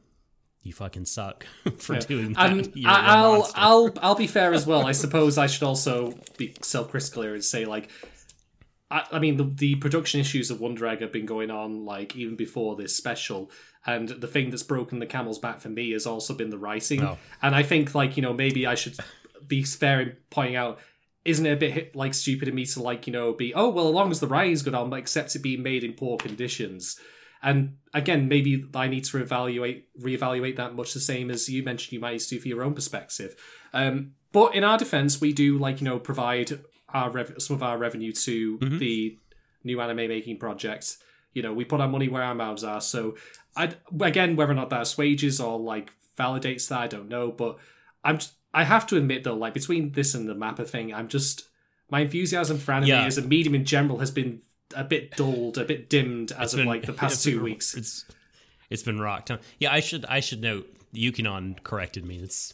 you fucking suck for doing um, that." And You're I'll. I'll I'll be fair as well. I suppose I should also be self-critical here and say like, I, I mean the the production issues of Wonder Egg have been going on like even before this special, and the thing that's broken the camel's back for me has also been the writing. Oh. And I think like you know maybe I should be fair in pointing out. Isn't it a bit like stupid of me to like you know be oh well as long as the writing's good I'll accept it being made in poor conditions and again, maybe I need to reevaluate reevaluate that much the same as you mentioned you might need to do for your own perspective. Um, but in our defense, we do like you know provide our rev- some of our revenue to the new anime making projects. You know, we put our money where our mouths are. So, I again, whether or not that's wages or like validates that, I don't know. But I'm I have to admit though, like between this and the Mappa thing, I'm just my enthusiasm for anime Yeah. as a medium in general has been a bit dulled, a bit dimmed as It's of like the past two been- weeks. It's it's been rocked. Yeah, I should I should note Yukinon corrected me. It's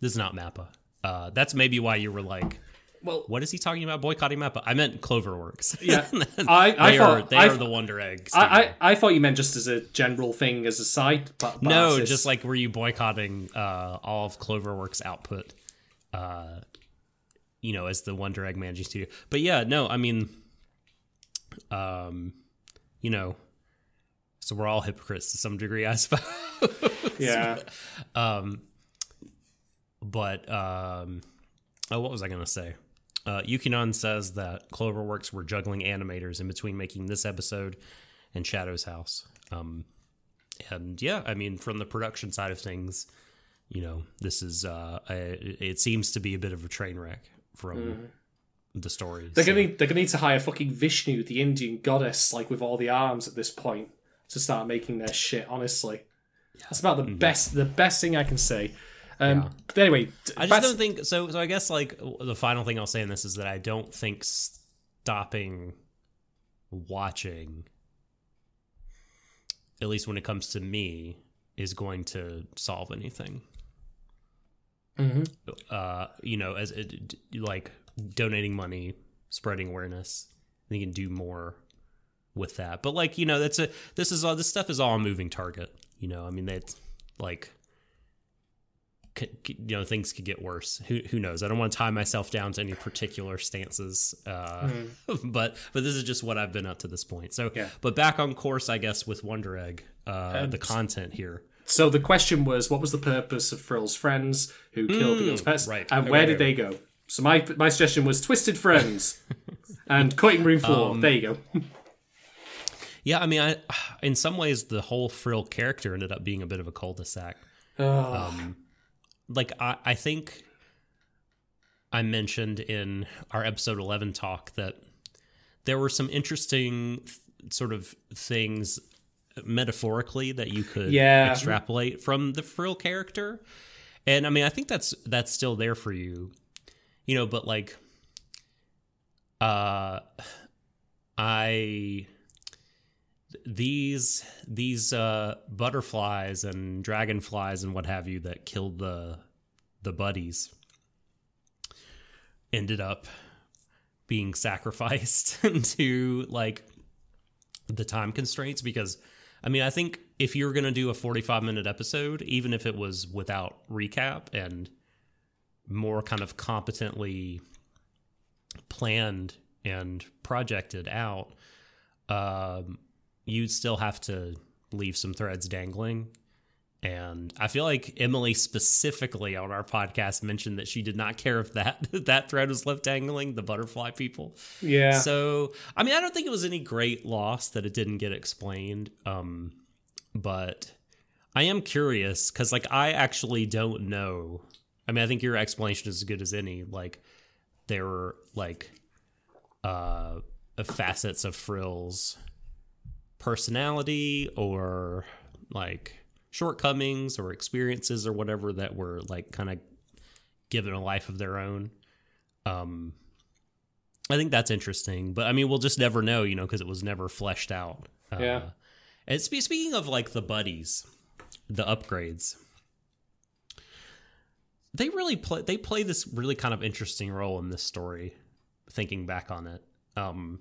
this is not Mappa. Uh, that's maybe why you were like Well- what is he talking about boycotting Mappa? I meant Cloverworks. Yeah, I- I they thought- are they I are the Wonder Egg. I. I I thought you meant just as a general thing as a side. But, no, artists- just like were you boycotting uh, all of Cloverworks output? Uh, you know, as the Wonder Egg managing studio. But yeah, no, I mean, um, you know, so we're all hypocrites to some degree, I suppose. yeah. Um, but um, oh, what was I going to say? Uh, Yukinon says that Cloverworks were juggling animators in between making this episode and Shadow's House. Um, and yeah, I mean, from the production side of things, you know, this is uh, a, it seems to be a bit of a train wreck from the stories. They're gonna need, they're gonna need to hire fucking Vishnu, the Indian goddess, like with all the arms at this point, to start making their shit. Honestly, that's about the best the best thing I can say. Um, Yeah. But anyway, I just don't think so. So I guess like the final thing I'll say in this is that I don't think stopping watching, at least when it comes to me, is going to solve anything. Mhm. Uh, you know, as it, like donating money, spreading awareness, think you can do more with that. But like you know, that's a this is all this stuff is all a moving target. You know, I mean that's like you know things could get worse who, who knows i don't want to tie myself down to any particular stances uh, but but this is just what i've been up to this point so Yeah. but back on course i guess with wonder egg uh, the content here So the question was, what was the purpose of Frill's friends who killed the girl's pets, Mm, right. and where okay, did they go? So my my suggestion was Twisted Friends and Cutting Room Floor. Um, there you go. yeah i mean i in some ways the whole frill character ended up being a bit of a cul-de-sac Oh, um, like I, I think I mentioned in our episode 11 talk that there were some interesting th- sort of things metaphorically that you could Yeah. extrapolate from the frill character and i mean i think that's that's still there for you you know but like uh i these these uh butterflies and dragonflies and what have you that killed the the buddies ended up being sacrificed to like the time constraints because I mean I think if you're going to do a 45 minute episode even if it was without recap and more kind of competently planned and projected out um you'd still have to leave some threads dangling and I feel like Emily specifically on our podcast mentioned that she did not care if that that thread was left dangling, the butterfly people. yeah. So, I mean, I don't think it was any great loss that it didn't get explained. Um, but I am curious because, like, I actually don't know. I mean, I think your explanation is as good as any. Like, there were like uh, facets of Frill's personality or like shortcomings or experiences or whatever that were like kind of given a life of their own. Um, I think that's interesting, but I mean, we'll just never know, you know, because it was never fleshed out. Uh, Yeah. And spe- speaking of like the buddies, the upgrades, they really play. They play this really kind of interesting role in this story. Thinking back on it, um,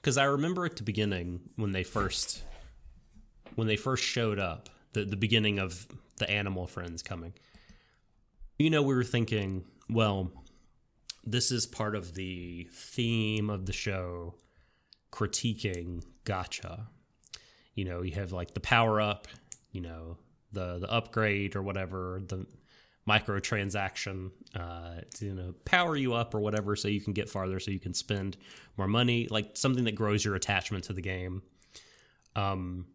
because I remember at the beginning when they first when they first showed up, the the beginning of the animal friends coming. You know, we were thinking, well, this is part of the theme of the show critiquing gacha you know you have like the power up you know the the upgrade or whatever the microtransaction uh to you know power you up or whatever so you can get farther so you can spend more money like something that grows your attachment to the game. Um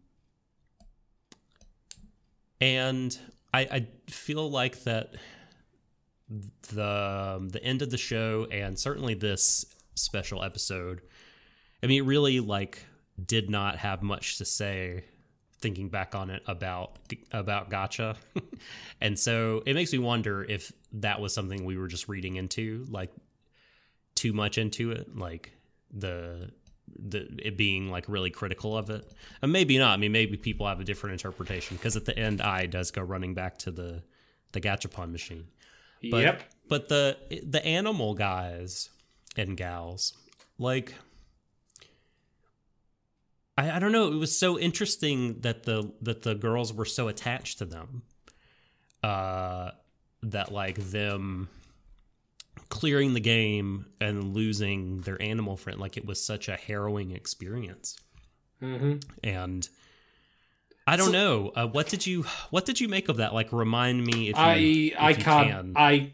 and i i feel like that the um, the end of the show and certainly this special episode i mean it really like did not have much to say thinking back on it about about gacha. And so it makes me wonder if that was something we were just reading into like too much into it like the the it being like really critical of it. And maybe not. I mean maybe people have a different interpretation because at the end Ai does go running back to the the gachapon machine. But, yep. But the the animal guys and gals, like I, I don't know, it was so interesting that the that the girls were so attached to them. Uh that like them clearing the game and losing their animal friend like it was such a harrowing experience. hmm And I don't So- know. Uh, what did you What did you make of that? Like, remind me if you, I if I can't can. I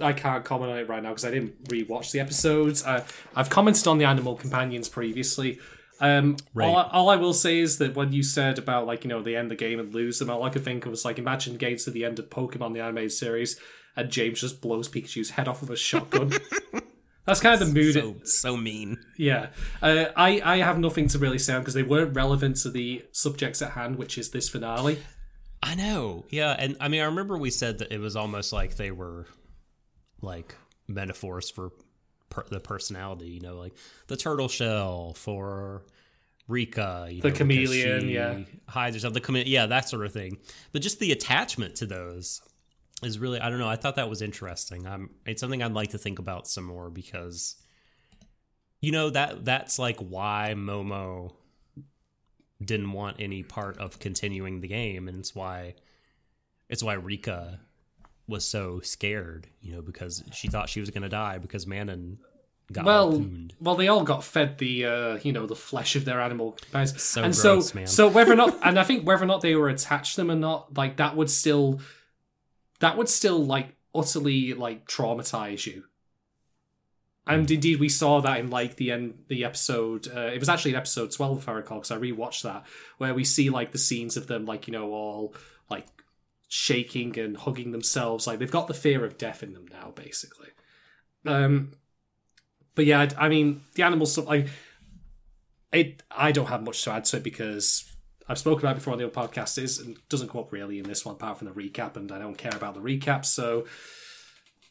I can't comment on it right now because I didn't rewatch the episodes. Uh, I've commented on the animal companions previously. Um, Right. all, I- all I will say is that when you said about like you know they end the game and lose them, all I could think of was like imagine getting at the end of Pokemon the animated series and James just blows Pikachu's head off with a shotgun. That's kind of the mood. so so mean. Yeah, uh, I I have nothing to really say because they weren't relevant to the subjects at hand, which is this finale. I know. Yeah, and I mean, I remember we said that it was almost like they were like metaphors for per- the personality. You know, like the turtle shell for Rika, you The know, chameleon, yeah. hides herself. The chame- yeah, that sort of thing. But just the attachment to those is really I don't know. I thought that was interesting. I'm it's something I'd like to think about some more because you know that that's like why Momo didn't want any part of continuing the game and it's why it's why Rika was so scared, you know, because she thought she was going to die because Manon got well, harpooned. well, they all got fed the uh, you know the flesh of their animal companions, So and gross, so man. so whether or not, and I think whether or not they were attached to them or not, like that would still that would still like utterly like traumatize you. And indeed, we saw that in like the end, the episode. Uh, it was actually in episode twelve, if I recall, because I rewatched that, where we see like the scenes of them, like you know, all like shaking and hugging themselves. Like they've got the fear of death in them now, basically. Um, but yeah, I, I mean, the animal stuff. Like, it. I don't have much to add to it because I've spoken about it before on the other podcast. Is and doesn't come up really in this one, apart from the recap, and I don't care about the recap. So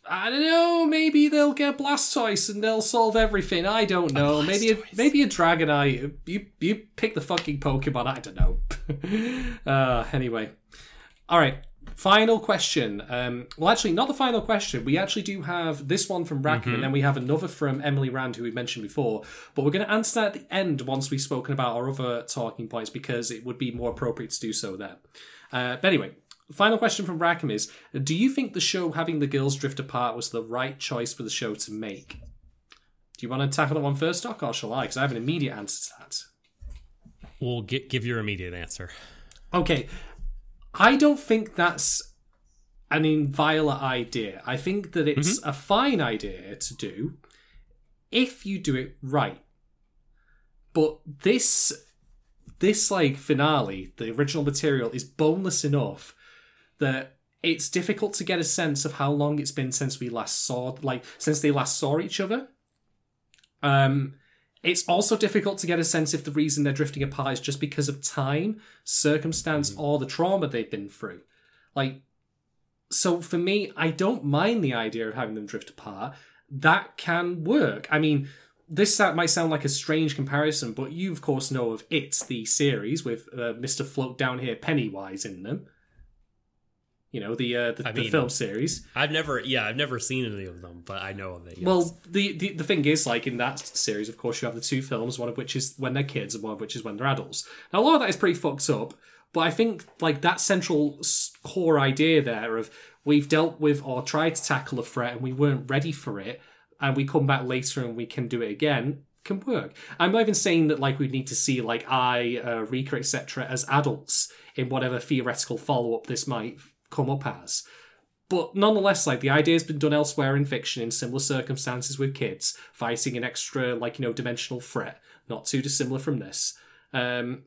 I don't know. Maybe they'll get Blastoise and they'll solve everything. I don't know. maybe a, maybe a Dragonite. You you pick the fucking Pokemon. I don't know. uh, anyway, all right. Final question. Um, well, actually, not the final question. We actually do have this one from Rackham, and then we have another from Emily Rand, who we mentioned before. But we're going to answer that at the end once we've spoken about our other talking points because it would be more appropriate to do so then. Uh, but anyway, final question from Rackham is Do you think the show having the girls drift apart was the right choice for the show to make? Do you want to tackle that one first, Doc, or shall I? Because I have an immediate answer to that. Well, gi- give your immediate answer. Okay, I don't think that's an inviolate idea. I think that it's a fine idea to do if you do it right. But this this like finale, the original material is boneless enough that it's difficult to get a sense of how long it's been since we last saw like since they last saw each other. Um it's also difficult to get a sense if the reason they're drifting apart is just because of time, circumstance, or the trauma they've been through. Like, so for me, I don't mind the idea of having them drift apart. That can work. I mean, this might sound like a strange comparison, but you, of course, know of It, the series with uh, Mr. Float Down Here Pennywise in them. You know, the, uh, the, I the film series. I've never, yeah, Ai've never seen any of them, but I know of it. yes. Well, the, the the thing is, like in that series, of course, you have the two films, one of which is when they're kids, and one of which is when they're adults. Now, a lot of that is pretty fucked up, but I think like that central core idea there of we've dealt with or tried to tackle a threat and we weren't ready for it, and we come back later and we can do it again can work. I'm not even saying that like we need to see like I, uh, Rika, etc. as adults in whatever theoretical follow up this might come up as. But nonetheless, like the idea has been done elsewhere in fiction in similar circumstances with kids fighting an extra, like you know, dimensional threat, not too dissimilar from this. Um,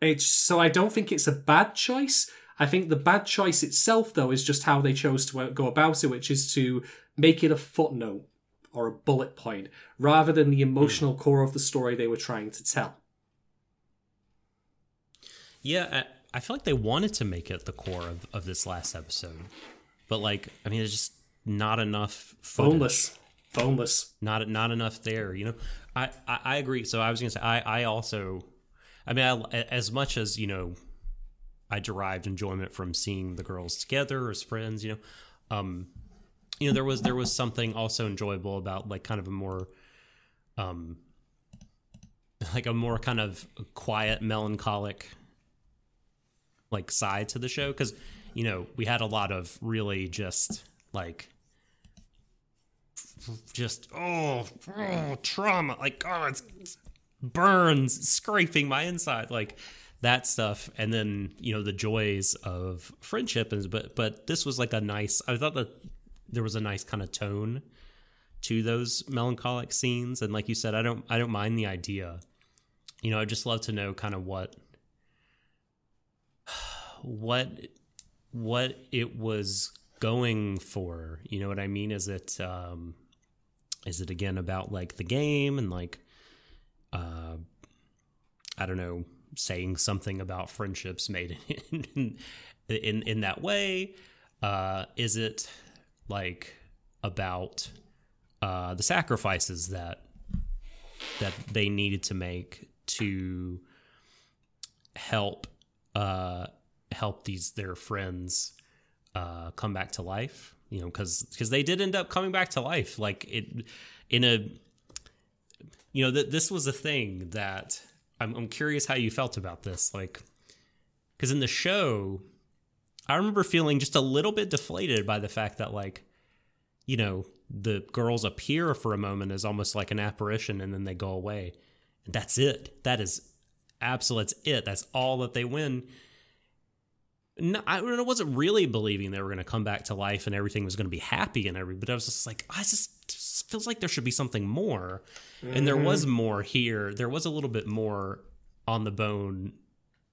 it's so I don't think it's a bad choice. I think the bad choice itself, though, is just how they chose to uh, go about it, which is to make it a footnote or a bullet point rather than the emotional core of the story they were trying to tell. Yeah, I, feel like they wanted to make it the core of, of this last episode, but like, I mean, there's just not enough footage. Boneless, boneless. Not not enough there. You know, I, I I agree. So I was gonna say I I also, I mean, I, as much as you know, I derived enjoyment from seeing the girls together as friends. You know, um, you know, there was there was something also enjoyable about like kind of a more, um, like a more kind of quiet, melancholic, like side to the show because you know we had a lot of really just like just oh, oh trauma like oh it's, burns scraping my inside like that stuff. And then you know the joys of friendship and but but this was like a nice i thought that there was a nice kind of tone to those melancholic scenes. And like you said i don't i don't mind the idea. You know i just love to know kind of what what what it was going for you know what i mean? Is it um is it again about like the game and like uh i don't know saying something about friendships made in in, in that way? Uh is it like about uh the sacrifices that that they needed to make to help uh help these their friends uh come back to life you know because because they did end up coming back to life. Like it in a you know that this was a thing that I'm, I'm curious how you felt about this like because in the show i remember feeling just a little bit deflated by the fact that like you know the girls appear for a moment as almost like an apparition and then they go away. And that's it. That is absolute that's it that's all that they win no, I wasn't really believing they were going to come back to life and everything was going to be happy and everything. But I was just like, I just, just feels like there should be something more, mm-hmm. and there was more here. There was a little bit more on the bone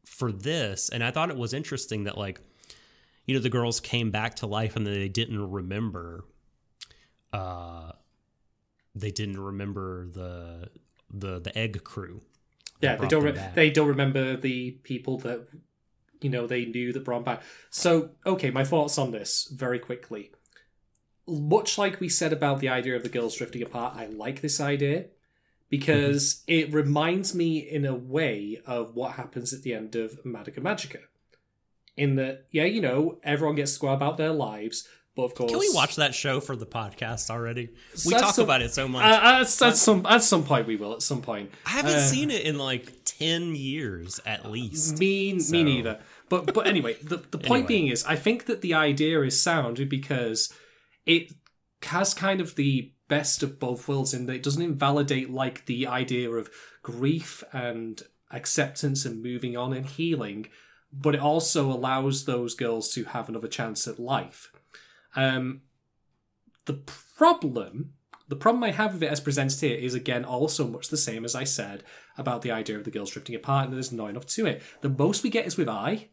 for this, and I thought it was interesting that like, you know, the girls came back to life and they didn't remember. Uh, they didn't remember the the the egg crew. Yeah, they don't. Re- they don't remember the people that you know they knew that Bron back. So okay, my thoughts on this very quickly. Much like we said about the idea of the girls drifting apart, I like this idea because mm-hmm. it reminds me in a way of what happens at the end of Madoka Magica. In that, yeah, you know, everyone gets to go about their lives, but of course, can we watch that show for the podcast already? We talk some, about it so much. Uh, at, at, some at some point, we will. At some point, I haven't uh, seen it in like ten years at least. Me, so. me neither. But but anyway, the the point anyway. being is, I think that the idea is sound because it has kind of the best of both worlds in that it doesn't invalidate like the idea of grief and acceptance and moving on and healing, but it also allows those girls to have another chance at life. Um, the problem the problem I have with it as presented here is again also much the same as I said about the idea of the girls drifting apart, and there's not enough to it. The most we get is with Ai,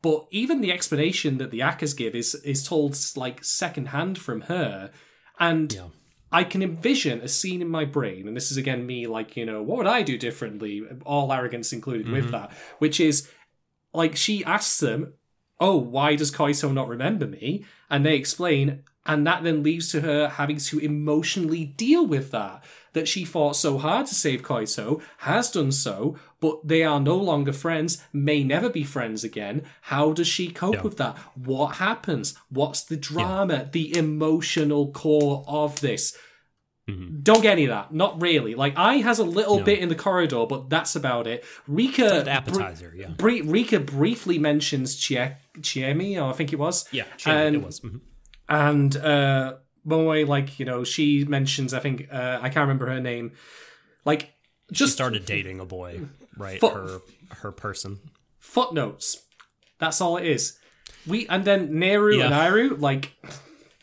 but even the explanation that the Accas give is is told like secondhand from her, and yeah. I can envision a scene in my brain, and this is again me like you know what would I do differently, all arrogance included mm-hmm. with that, which is like she asks them, "Oh, why does Koito not remember me?" and they explain, and that then leads to her having to emotionally deal with that that she fought so hard to save Koito, has done so, but they are no longer friends, may never be friends again. How does she cope yeah. with that? What happens? What's the drama, yeah. the emotional core of this? Mm-hmm. Don't get any of that. Not really. Like Ai has a little no. bit in the corridor, but that's about it. Rika appetizer, br- yeah. Br- Rika briefly mentions Chie- Chiemi, or I think it was. Yeah, Chiemi, and, it was. Mm-hmm. And uh, Moe, like you know, she mentions. I think uh, I can't remember her name. Like, just she started dating a boy, right? Foot, her her person. Footnotes. That's all it is. We and then Neru yeah. and Iru, like,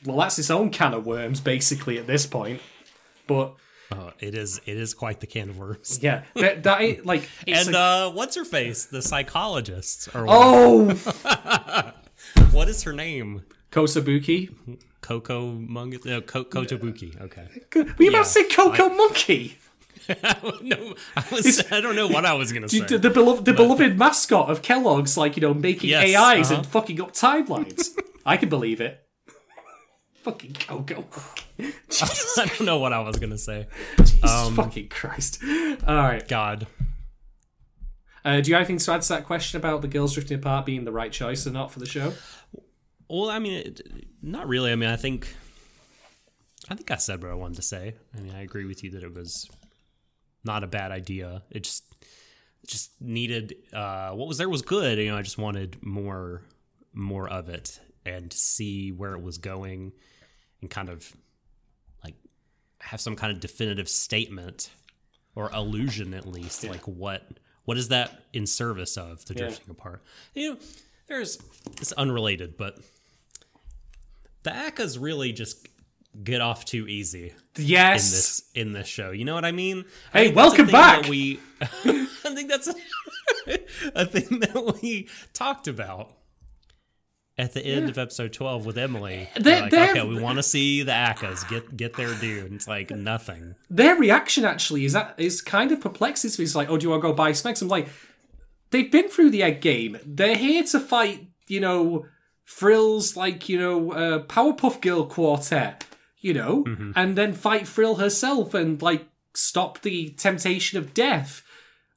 well, that's its own can of worms, basically at this point. But Oh, it is it is quite the can of worms. Yeah, that, that like and uh, what's her face? The psychologist or oh, what is her name? Kosabuki. Coco Monkey? No, Kotobuki. Okay. We you about to say Coco I... Monkey? no, I was. I don't know what I was gonna say. The, the beloved, the beloved mascot of Kellogg's, like you know, making yes, AIs uh-huh. and fucking up timelines. I can believe it. Fucking go Coco. I don't know what I was gonna say. Jesus um, fucking Christ! All right, God. Uh, do you have anything to add to that question about the girls drifting apart being the right choice or not for the show? Well, I mean, it, not really. I mean, I think, I think I said what I wanted to say. I mean, I agree with you that it was not a bad idea. It just, it just needed uh, what was there was good. You know, I just wanted more, more of it, and to see where it was going, and kind of like have some kind of definitive statement or illusion at least, like what what is that in service of the drifting apart? You know, there's it's unrelated, but the Accas really just get off too easy in Yes. this in this show. You know what I mean? Hey, I that's welcome back! We, I think that's a, a thing that we talked about at the end of episode twelve with Emily. They- like, they're- okay, we want to see the Accas get get their due, and it's like nothing. Their reaction actually is that is kind of perplexes me. It's like, oh, do you want to go buy Smegs? I'm like, they've been through the egg game. They're here to fight, you know, Frill's like, you know, uh, Powerpuff Girl quartet, you know, and then fight Frill herself and like stop the temptation of death.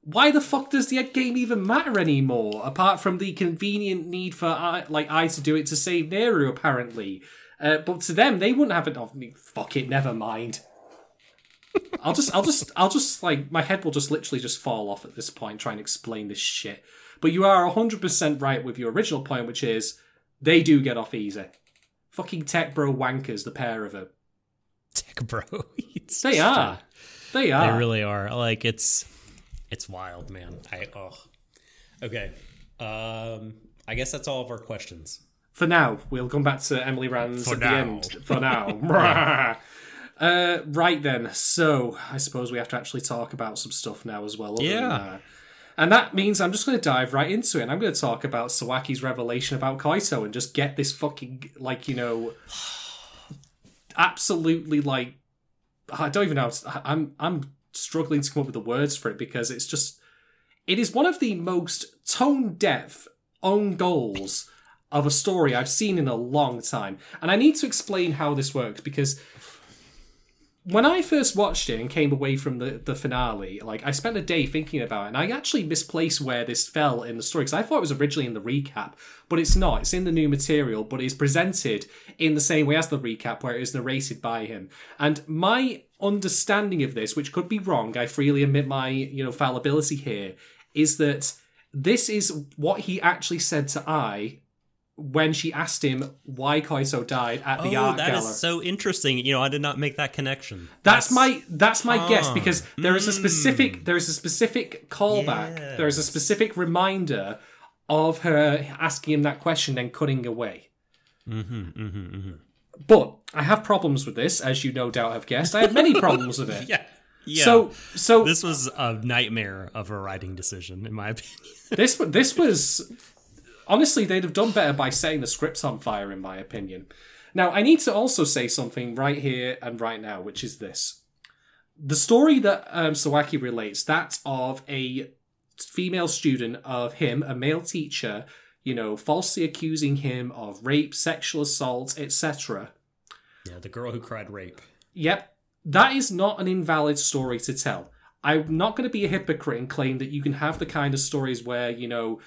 Why the fuck does the egg game even matter anymore? Apart from the convenient need for Ai, like Ai to do it to save Neru, apparently. Uh, but to them, they wouldn't have it. Oh, fuck it, never mind. I'll just, I'll just, I'll just like my head will just literally just fall off at this point trying to explain this shit. But you are hundred percent right with your original point, which is they do get off easy. Fucking tech bro wankers, the pair of them. Tech bro, They are. They are. They really are. Like it's it's wild, man. I oh. Okay. Um I guess that's all of our questions. For now, we'll come back to Emily Rand's For at now. the end. For now. uh, right then. So I suppose we have to actually talk about some stuff now as well. Yeah. that. And that means I'm just going to dive right into it. And I'm going to talk about Sawaki's revelation about Koito and just get this fucking, like, you know, absolutely, like, I don't even know. I'm, I'm struggling to come up with the words for it because it's just, it is one of the most tone deaf own goals of a story I've seen in a long time. And I need to explain how this works because when I first watched it and came away from the, the finale, like I spent a day thinking about it, and I actually misplaced where this fell in the story because I thought it was originally in the recap, but it's not. It's in the new material, but it's presented in the same way as the recap, where it is narrated by him. And my understanding of this, which could be wrong, I freely admit my you know fallibility here, is that this is what he actually said to Ai when she asked him why Koito died at the oh, art that gala. is so interesting. You know, I did not make that connection. That's my that's my guess Ah, because there is a specific there is a specific callback. There is a specific reminder of her asking him that question then cutting away. Mm-hmm, mm-hmm, mm-hmm. But I have problems with this, as you no doubt have guessed. I have many problems with it. Yeah. Yeah. So so this was a nightmare of a writing decision, in my opinion. this this was honestly they'd have done better by setting the scripts on fire in my opinion now i need to also say something right here and right now which is this the story that um, sawaki relates that of a female student of him a male teacher you know falsely accusing him of rape sexual assault etc yeah, the girl who cried rape. Yep, that is not an invalid story to tell. I'm not going to be a hypocrite and claim that you can have the kind of stories where you know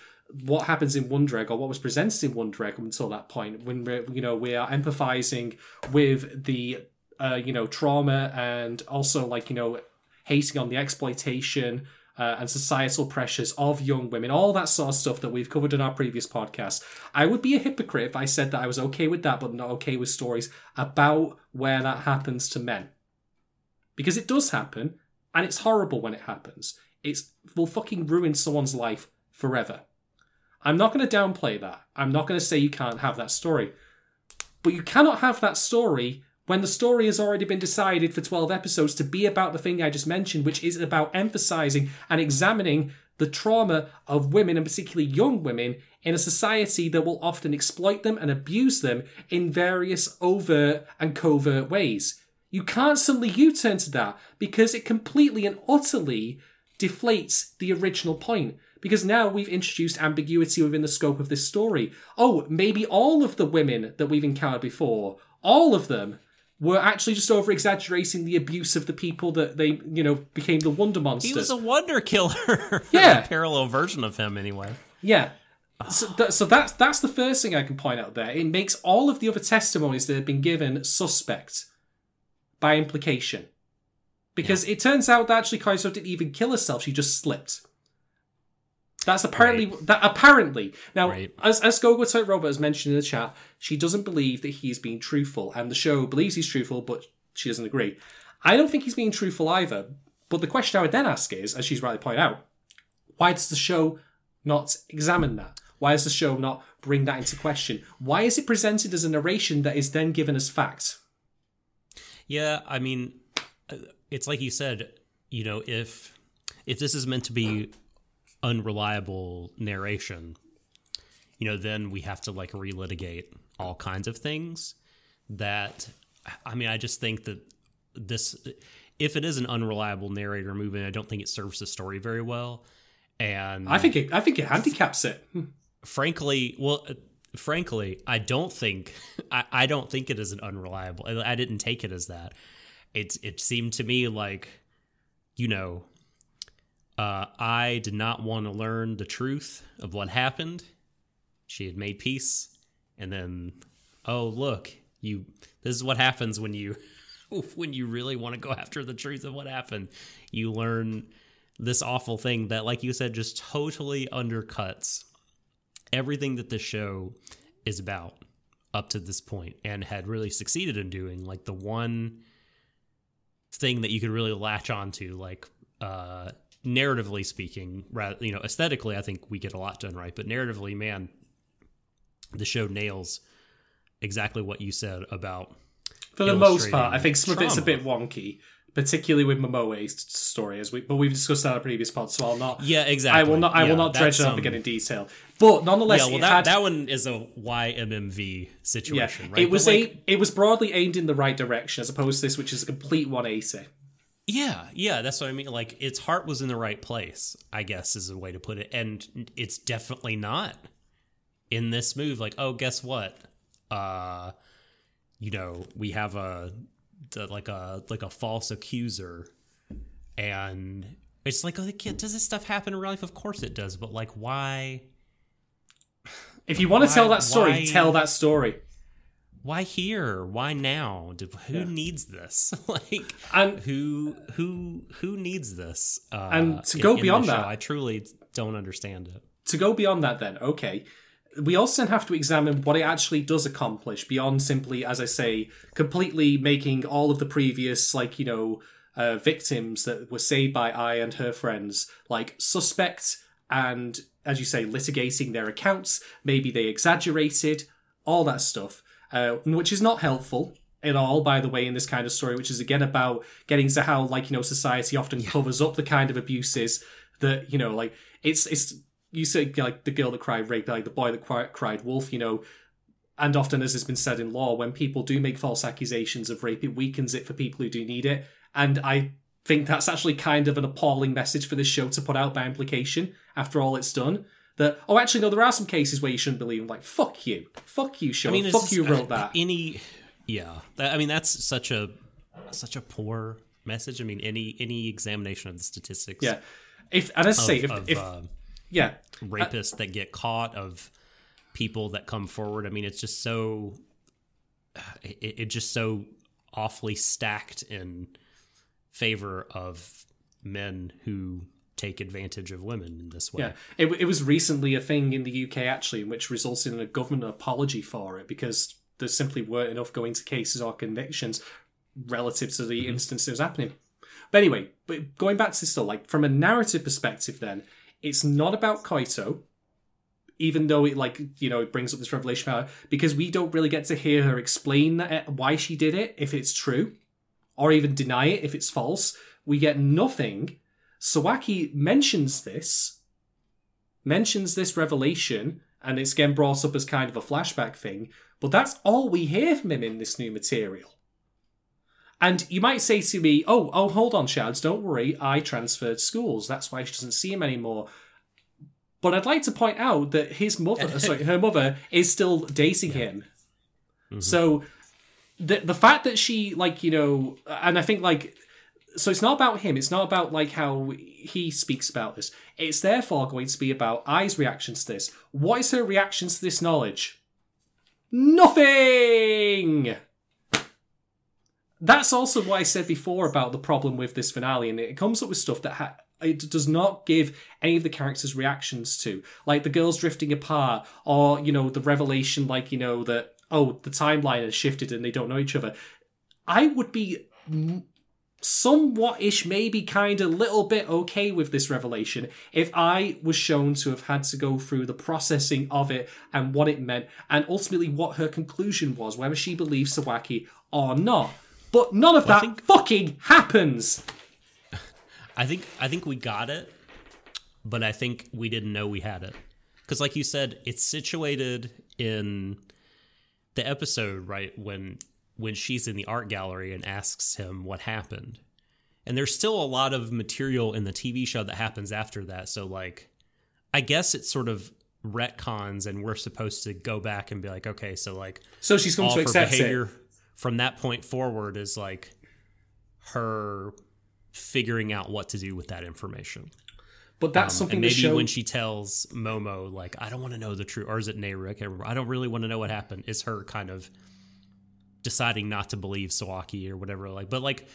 what happens in one drag or what was presented in one drag until that point, when we're, you know we are empathizing with the uh, you know trauma and also like you know hating on the exploitation uh, and societal pressures of young women, all that sort of stuff that we've covered in our previous podcast. I would be a hypocrite if I said that I was okay with that, but not okay with stories about where that happens to men. Because it does happen, and it's horrible when it happens. It will fucking ruin someone's life forever. I'm not going to downplay that. I'm not going to say you can't have that story. But you cannot have that story when the story has already been decided for 12 episodes to be about the thing I just mentioned, which is about emphasizing and examining the trauma of women, and particularly young women, in a society that will often exploit them and abuse them in various overt and covert ways. You can't suddenly U turn to that because it completely and utterly deflates the original point. Because now we've introduced ambiguity within the scope of this story. Oh, maybe all of the women that we've encountered before, all of them, were actually just over exaggerating the abuse of the people that they, you know, became the Wonder Monsters. He was a wonder killer. Yeah. a parallel version of him, anyway. Yeah. So, so that's that's the first thing I can point out there. It makes all of the other testimonies that have been given suspect by implication, because it turns out that actually Koito didn't even kill herself; she just slipped. That's apparently that apparently now Right. as as Gogo Robot has mentioned in the chat, she doesn't believe that he's being truthful, and the show believes he's truthful, but she doesn't agree. I don't think he's being truthful either. But the question I would then ask is, as she's rightly pointed out, why does the show not examine that? Why does the show not bring that into question? Why is it presented as a narration that is then given as fact? Yeah, I mean, uh, it's like you said. You know, if if this is meant to be unreliable narration, you know, then we have to like relitigate all kinds of things. That, I mean, I just think that this, if it is an unreliable narrator movie, I don't think it serves the story very well. And I think it. I think it handicaps it. Hmm. frankly, well, frankly, I don't think I, I don't think it is an unreliable. I, I didn't take it as that. It it seemed to me like, you know, uh, I did not want to learn the truth of what happened. She had made peace, and then, oh look, you. This is what happens when you when you really want to go after the truth of what happened. You learn this awful thing that, like you said, just totally undercuts everything that this show is about up to this point and had really succeeded in doing like the one thing that you could really latch onto like uh narratively speaking rather you know aesthetically i think we get a lot done right but narratively man the show nails exactly what you said about For the most part, I think some of it's a bit wonky, particularly with Momoe's story, as we but we've discussed that in a previous pod, so I'll not. yeah exactly I will not. I Yeah, will not dredge that's, it up um, again in detail. But nonetheless, yeah well that, had, that one is a ymmv yeah, situation right it was like, a, it was broadly aimed in the right direction, as opposed to this, which is a complete 180. Yeah, yeah, that's what I mean. Like its heart was in the right place, I guess is a way to put it. And it's definitely not in this move. Like, oh, guess what? Uh you know, we have a like a like a false accuser and it's like, yeah, does this stuff happen in real life? Of course it does, but like why If you want to tell that story, why- tell that story. Why here? Why now? Do, who Yeah. needs this? like And who who who needs this uh And to go in beyond show? that- i truly don't understand it to go beyond that, then okay. We also have to examine what it actually does accomplish beyond simply, as I say, completely making all of the previous, like you know, uh, victims that were saved by Ai and her friends like suspect and, as you say, litigating their accounts. Maybe they exaggerated all that stuff, uh, which is not helpful at all. By the way, in this kind of story, which is again about getting to how, like you know, society often covers up the kind of abuses that you know, like it's it's you say like the girl that cried rape, like the boy that cried wolf, you know, and often as has been said in law, when people do make false accusations of rape, it weakens it for people who do need it. And I think that's actually kind of an appalling message for this show to put out by implication after all it's done. That oh, actually no, there are some cases where you shouldn't believe. them. Like fuck you, fuck you, show. i mean fuck you wrote uh, that. any yeah i mean that's such a such a poor message i mean any any examination of the statistics yeah, if and I say, of, if, of, if uh, yeah, rapists that get caught of people that come forward i mean it's just so it, it just so awfully stacked in favor of men who take advantage of women in this way Yeah, it, it was recently a thing in the UK actually, which resulted in a government apology for it because there simply weren't enough going to cases or convictions relative to the mm-hmm. instance that was happening. But anyway, but going back to this still, like from a narrative perspective, then it's not about Koito, even though it like you know it brings up this revelation about her, because we don't really get to hear her explain that, eh, why she did it if it's true, or even deny it if it's false. We get nothing. Sawaki mentions this, mentions this revelation, and it's again brought up as kind of a flashback thing, but that's all we hear from him in this new material. And you might say to me, oh, oh, hold on, Shads, don't worry, I transferred schools. That's why she doesn't see him anymore. But I'd like to point out that his mother, sorry, her mother, is still dating him. Mm-hmm. So the the fact that she like you know, and I think like so it's not about him. It's not about like how he speaks about this. It's therefore going to be about Ai's reactions to this. What is her reactions to this knowledge? Nothing. That's also what I said before about the problem with this finale, and it comes up with stuff that ha- it does not give any of the characters reactions to, like the girls drifting apart, or you know the revelation, like you know that oh the timeline has shifted and they don't know each other. I would be somewhat ish, maybe kind of little bit okay with this revelation if I was shown to have had to go through the processing of it and what it meant, and ultimately what her conclusion was, whether she believes Sawaki or not. But none of Well, that think- fucking happens. I think I think we got it, but I think we didn't know we had it because, like you said, it's situated in the episode right when when she's in the art gallery and asks him what happened, and there's still a lot of material in the TV show that happens after that. So, like, I guess it's sort of retcons, and we're supposed to go back and be like, okay, so like So she's going to her accept behavior it. from that point forward is like her figuring out what to do with that information. But that's Um, something maybe show. when she tells Momo, like, I don't want to know the truth, or is it Neru? I can't remember. I don't really want to know what happened. Is her kind of deciding not to believe Sawaki or whatever. Like, but like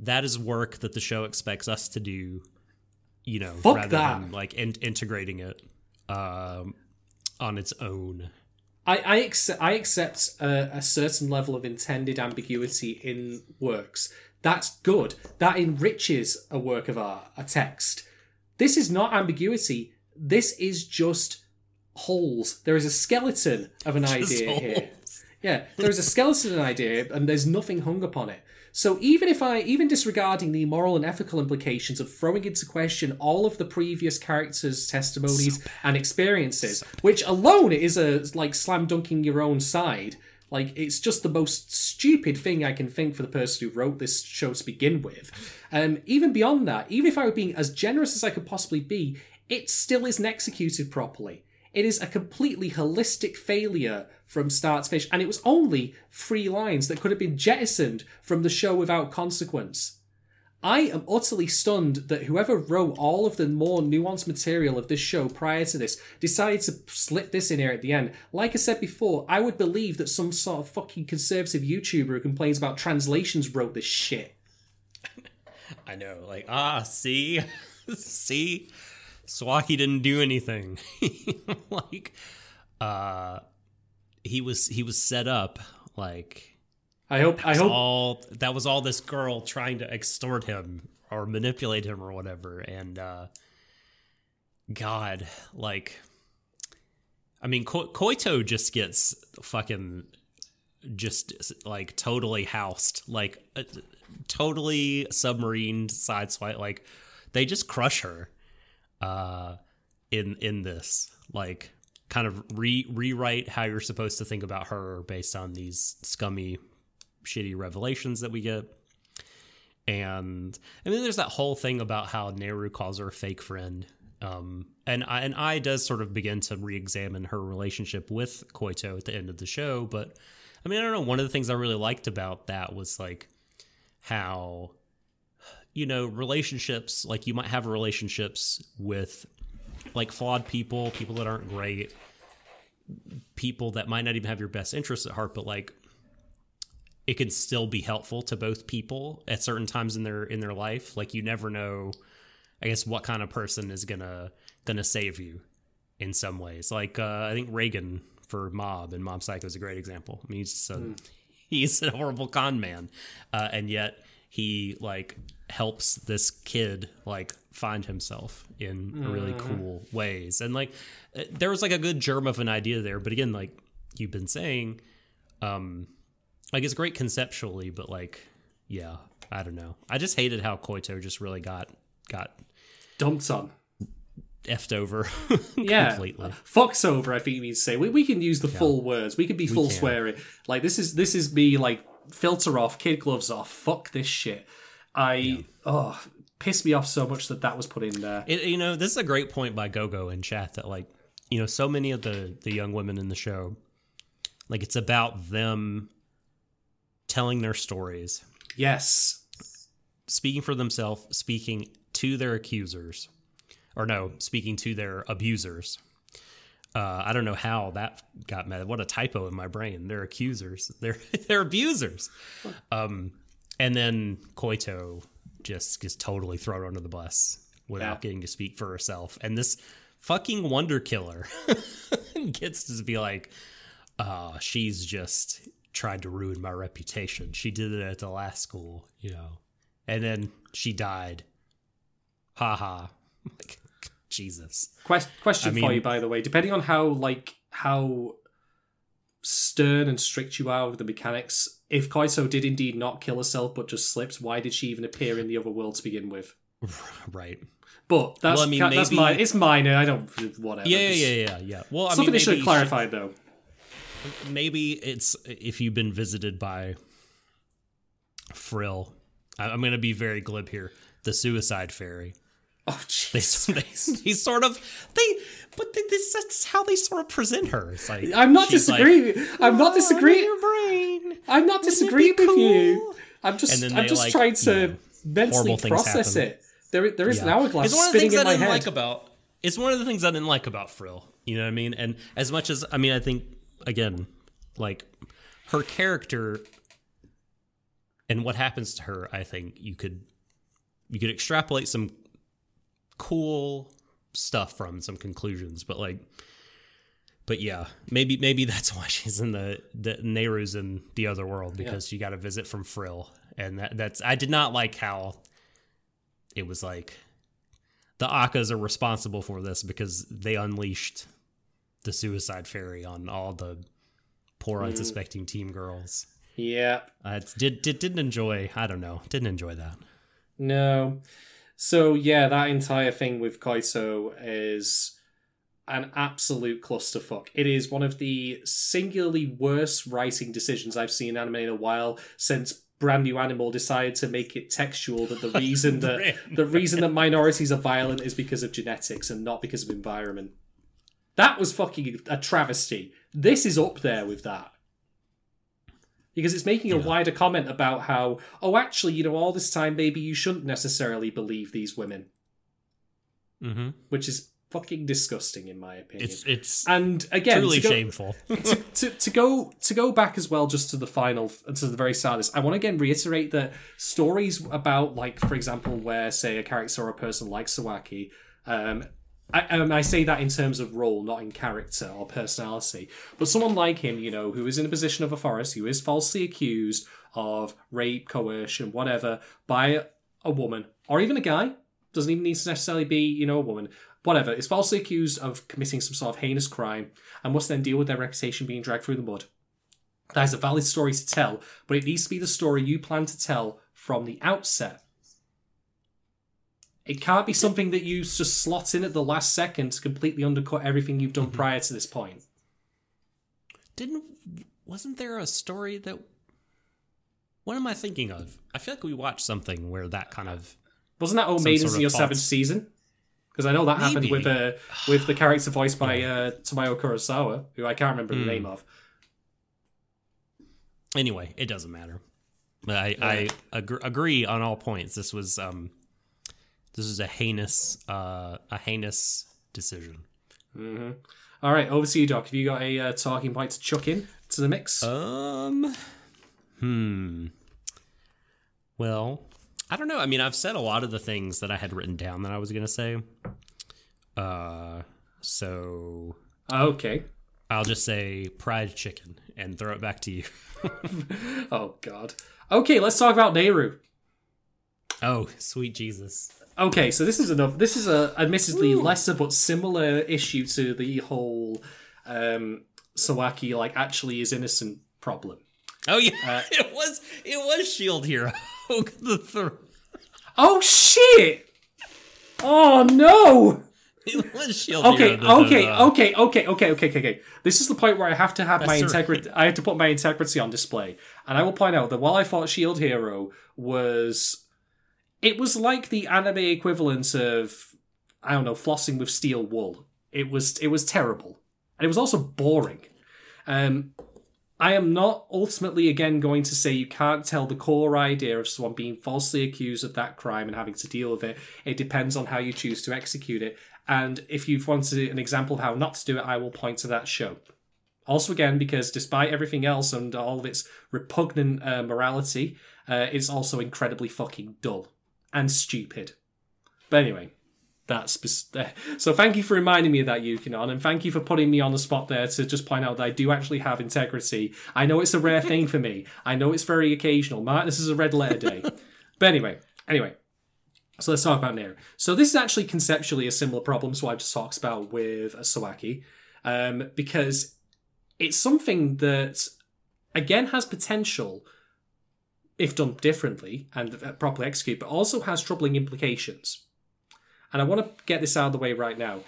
that is work that the show expects us to do. You know, Fuck rather that. than like in- integrating it um, on its own. I I accept, I accept a, a certain level of intended ambiguity in works. That's good. That enriches a work of art, a text. This is not ambiguity. This is just holes. There is a skeleton of an Just idea here. Yeah, there is a skeleton idea, and there's nothing hung upon it. So even if I, even disregarding the moral and ethical implications of throwing into question all of the previous characters' testimonies and experiences, which alone is a like slam dunking your own side. Like it's just the most stupid thing I can think for the person who wrote this show to begin with. Um, even beyond that, even if I were being as generous as I could possibly be, it still isn't executed properly. It is a completely holistic failure from start to finish, and it was only three lines that could have been jettisoned from the show without consequence. I am utterly stunned that whoever wrote all of the more nuanced material of this show prior to this decided to slip this in here at the end. Like I said before, I would believe that some sort of fucking conservative YouTuber who complains about translations wrote this shit. I know, like ah, see, see, Sawaki didn't do anything. like, uh, he was he was set up. Like, I hope. I hope. all that was all this girl trying to extort him or manipulate him or whatever. And uh, God, like, I mean, Ko- Koito just gets fucking just like totally housed, like uh, totally submarined, sideswipe. Like they just crush her uh, in in this. Like kind of re rewrite how you're supposed to think about her based on these scummy, shitty revelations that we get. And and then there's that whole thing about how Neru calls her a fake friend. Um, and I, and I does sort of begin to re-examine her relationship with Koito at the end of the show. But I mean, I don't know. One of the things I really liked about that was like how you know relationships like you might have relationships with like flawed people people that aren't great people that might not even have your best interests at heart but like it can still be helpful to both people at certain times in their in their life. Like you never know i guess what kind of person is gonna gonna save you in some ways. Like uh, i think Reigen for mob and mob psycho is a great example. I mean he's just a, he's a horrible con man uh, and yet he like helps this kid like find himself in really cool ways and like uh, there was like a good germ of an idea there but again like you've been saying um like it's great conceptually but like yeah i don't know i just hated how koito just really got got Dumped on. effed over Yeah. completely Fox over, I think you mean to say. We, we can use the full words. We can be full swearing. Like this is this is me like filter off, kid gloves off. Fuck this shit. I oh pissed me off so much that that was put in there. It, you know, this is a great point by Gogo in chat that like, you know, so many of the the young women in the show, like it's about them telling their stories, Yes. speaking for themselves, speaking to their accusers, or no, speaking to their abusers. Uh, I don't know how that got mad. What a typo in my brain. They're accusers. They're they're abusers. Um, and then Koito just gets totally thrown under the bus without Yeah. getting to speak for herself. And this fucking wonder killer gets to be like, uh, she's just tried to ruin my reputation. She did it at the last school, you know. And then she died. Ha ha. Like, Jesus. Quest- question I mean- for you, by the way. Depending on how like how stern and strict you are with the mechanics, if Koito did indeed not kill herself but just slips, why did she even appear in the other world to begin with? Right. But that's Well, I mean, ca- that's maybe- my it's minor. I don't whatever. Yeah, yeah, yeah, yeah, yeah. Well, I Something mean, they should maybe have clarified though. maybe it's if you've been visited by Frill. I'm going to be very glib here. The Suicide Fairy. Oh They, jeez. they, they sort of they, but they, this, that's how they sort of present her. It's like I'm not she's like, disagreeing. I'm not "Oh, disagreeing. Your brain. I'm not Wouldn't disagreeing be with you. I'm just I'm they, just like, trying you to know, mentally process happen. it. There there is an Yeah. hourglass It's one of the spinning things in I my didn't head. like about. It's one of the things I didn't like about Frill. You know what I mean? And as much as I mean, I think again, like her character and what happens to her, I think you could you could extrapolate some cool stuff from some conclusions, but like. But yeah, maybe maybe that's why she's in the the Neru's in the other world because she got a visit from Frill, and that, that's I did not like how it was like the Accas are responsible for this because they unleashed the suicide fairy on all the poor mm. unsuspecting team girls. yeah. I did, did didn't enjoy. I don't know. Didn't enjoy that. No. So yeah, that entire thing with Koito is an absolute clusterfuck. It is one of the singularly worst writing decisions I've seen in anime in a while since Brand New Animal decided to make it textual that the reason that the reason that minorities are violent is because of genetics and not because of environment. That was fucking a travesty. This is up there with that. Because it's making a Yeah. wider comment about how, oh, actually, you know, all this time, maybe you shouldn't necessarily believe these women, Mm-hmm. which is fucking disgusting, in my opinion. It's it's and again, truly to go, shameful. to, to, to go to go back as well just to the final to the very this i want to again reiterate that stories about like for example where say a character or a person like sawaki um I, um, I say that in terms of role, not in character or personality. But someone like him, you know, who is in a position of authority, who is falsely accused of rape, coercion, whatever, by a woman or even a guy, doesn't even need to necessarily be, you know, a woman, whatever, is falsely accused of committing some sort of heinous crime and must then deal with their reputation being dragged through the mud. That is a valid story to tell, but it needs to be the story you plan to tell from the outset. It can't be something that you just slot in at the last second to completely undercut everything you've done prior to this point. Didn't wasn't there a story that? What am I thinking of? I feel like we watched something where that kind of Wasn't that Some Maidens sort in of your false- seventh season? Because I know that happened with uh, with the character voiced by uh, Tomoyo Kurosawa, who I can't remember Hmm. the name of. anyway, it doesn't matter. I, I agree, agree on all points. This was um, this is a heinous uh, a heinous decision. hmm All right, over to you, Doc. Have you got a uh, talking point to chuck in to the mix? Um, hmm. Well, I don't know. I mean, I've said a lot of the things that I had written down that I was gonna say. Uh, so okay. I'll just say fried chicken and throw it back to you. Oh God. Okay, let's talk about Neru. oh, sweet Jesus! Okay, so this is enough. This is a admittedly lesser but similar issue to the whole um, Sawaki like actually is innocent problem. Oh yeah, Uh, it was it was Shield Hero. the th- Oh shit! Oh no! it was Shield Okay, Hero. okay, okay, okay, okay, okay, okay, okay. This is the point where I have to have my That's all integrity. I have to put my integrity on display, and I will point out that while I thought Shield Hero was, it was like the anime equivalent of, I don't know, flossing with steel wool. It was, it was terrible, and it was also boring. Um, I am not ultimately again going to say you can't tell the core idea of someone being falsely accused of that crime and having to deal with it. It depends on how you choose to execute it. And if you've wanted an example of how not to do it, I will point to that show. Also, again, because despite everything else and all of its repugnant uh, morality, uh, it's also incredibly fucking dull and stupid. But anyway, that's so. Thank you for reminding me of that, Yukinon, and thank you for putting me on the spot there to just point out that I do actually have integrity. I know it's a rare thing for me. I know it's very occasional. Mark, this is a red letter day. but anyway, anyway. So let's talk about Neru. So this is actually conceptually a similar problem to what I just talked about with Sawaki, um, because it's something that again has potential if done differently and properly executed, but also has troubling implications. And I want to get this out of the way right now.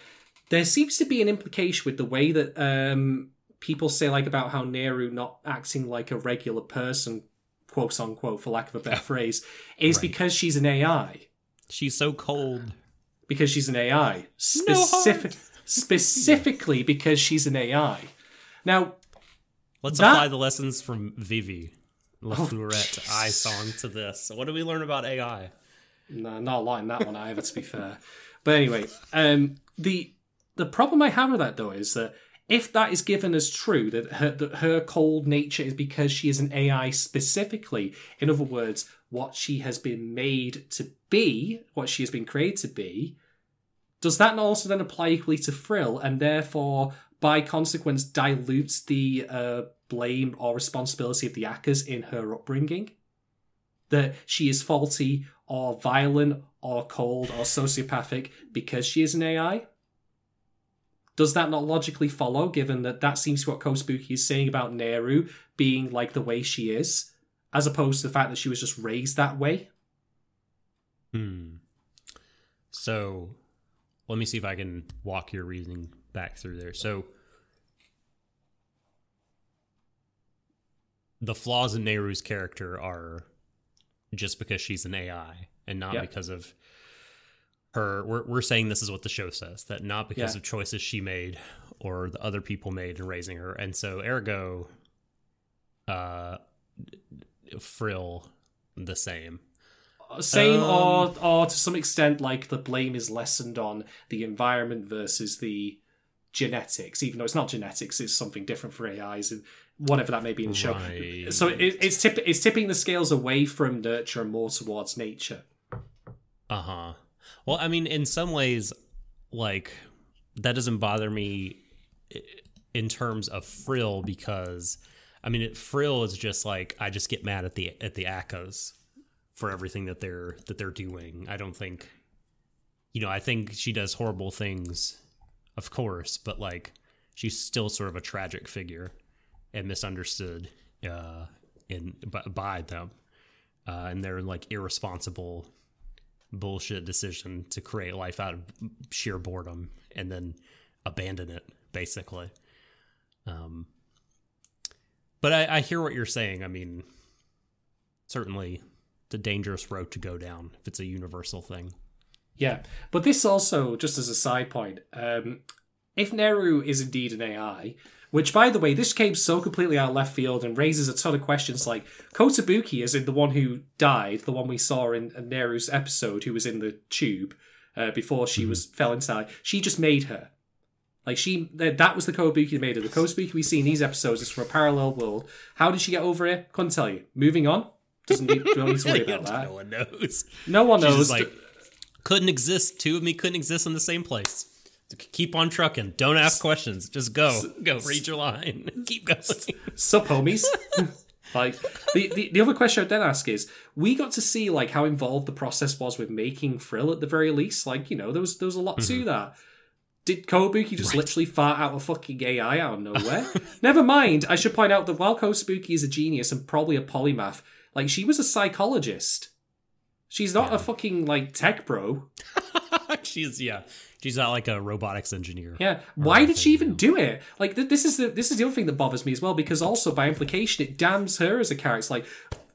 There seems to be an implication with the way that um, people say, like, about how Neru not acting like a regular person, quote unquote, for lack of a better phrase, is right. because she's an AI. She's so cold. Because she's an AI. Specific, no specifically because she's an AI. Now, let's that... apply the lessons from Vivy La oh, Fleurette I song to this. What do we learn about AI? No, not a lot in that one either, to be fair. But anyway, um, the the problem I have with that though is that if that is given as true, that her, that her cold nature is because she is an AI specifically, in other words, what she has been made to be, what she has been created to be, does that not also then apply equally to Frill, and therefore, by consequence, dilutes the uh, blame or responsibility of the Accas in her upbringing? That she is faulty or violent or cold or sociopathic because she is an AI? Does that not logically follow, given that that seems what Kotobuki is saying about Neru being like the way she is, as opposed to the fact that she was just raised that way? Hmm. So, let me see if I can walk your reasoning back through there. So, the flaws in Neru's character are just because she's an AI and not because of her. We're, we're saying this is what the show says that not because yeah. of choices she made or the other people made in raising her. And so, ergo, uh, Frill the same. Same, um, or or to some extent, like the blame is lessened on the environment versus the genetics, even though it's not genetics, it's something different for AIs. And whatever that may be in the show. So it, it's tip, it's tipping the scales away from nurture and more towards nature. Uh huh. Well, I mean, in some ways, like that doesn't bother me in terms of frill because I mean, it, frill is just like I just get mad at the at the Accas for everything that they're that they're doing. I don't think, you know, I think she does horrible things, of course, but like she's still sort of a tragic figure and misunderstood uh, in by, by them, uh, and their like irresponsible bullshit decision to create life out of sheer boredom and then abandon it basically. Um, but I, I hear what you're saying. I mean, certainly a dangerous road to go down if it's a universal thing. Yeah, but this also, just as a side point, um, if Neru is indeed an AI, which, by the way, this came so completely out of left field and raises a ton of questions. Like Kotobuki, is in the one who died, the one we saw in Neru's episode, who was in the tube uh, before she mm-hmm. was fell inside. She just made her. Like she, that was the Kotobuki that made her. The Kotobuki we see in these episodes is from a parallel world. How did she get over it? Couldn't tell you. Moving on. Doesn't need, don't need to worry about that. No one knows. No one knows. Like, couldn't exist. Two of me couldn't exist in the same place keep on trucking. Don't ask questions. Just go. Go. Read your line. keep going. Sup, homies. like the, the the other question I'd then ask is, we got to see like how involved the process was with making Frill at the very least. Like you know, there was there was a lot mm-hmm. to that. Did Kobuki just right. literally fart out a fucking AI out of nowhere? Never mind. I should point out that while Kotobuki is a genius and probably a polymath, like she was a psychologist. She's not yeah. a fucking like tech bro. She's yeah. She's not like a robotics engineer. Yeah. Why did she even do it? Like th- this is the this is the other thing that bothers me as well because also by implication it damns her as a character. Like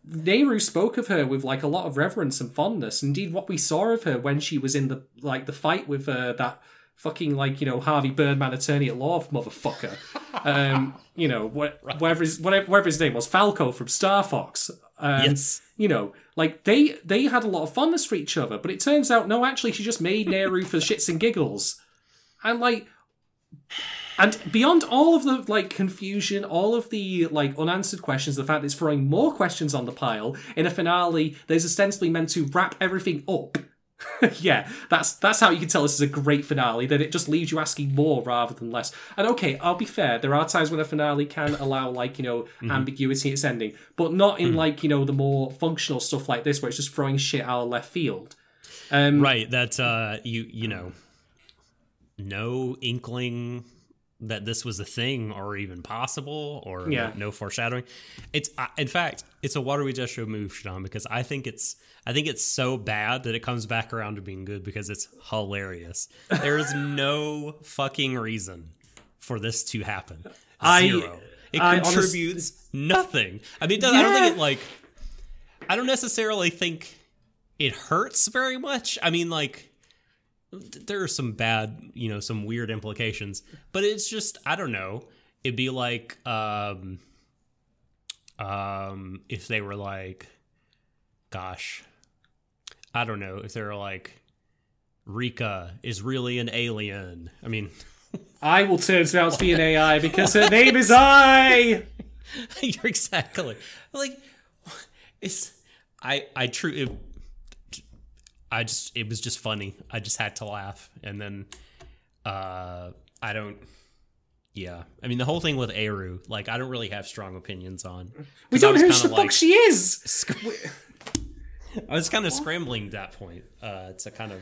Neru spoke of her with like a lot of reverence and fondness. Indeed, what we saw of her when she was in the like the fight with uh, that fucking like you know Harvey Birdman, attorney at law, motherfucker. um, you know, wh- whatever his whatever, whatever his name was, Falco from Star Fox. Um, Yes. You know, like they they had a lot of fondness for each other, but it turns out no, actually, she just made Neru for shits and giggles, and like. And beyond all of the like confusion, all of the like unanswered questions, the fact that it's throwing more questions on the pile in a finale that is ostensibly meant to wrap everything up. yeah, that's that's how you can tell this is a great finale. That it just leaves you asking more rather than less. And okay, I'll be fair. There are times when a finale can allow like you know ambiguity in its ending, but not in like you know the more functional stuff like this, where it's just throwing shit out of left field. Um, right that uh you you know no inkling that this was a thing or even possible or Yeah. no, no foreshadowing. It's I in fact it's a water we just show move Sean, because i think it's i think it's so bad that it comes back around to being good because it's hilarious. There is no fucking reason for this to happen. I- zero. It I contributes nothing. I mean doesn't- i don't think it like i don't necessarily think it hurts very much. I mean, like there are some bad, you know, some weird implications, but it's just I don't know. It'd be like um um if they were like gosh. I don't know, if they were like Rika is really an alien. Ai mean, Ai will turn out to be an AI because her name is I. you're exactly like it's I I true I just it was just funny. I just had to laugh, and then uh I don't. Yeah, I mean the whole thing with Eru, like I don't really have strong opinions on. We don't know who the like- fuck she is. I was kind of scrambling at that point uh, to kind of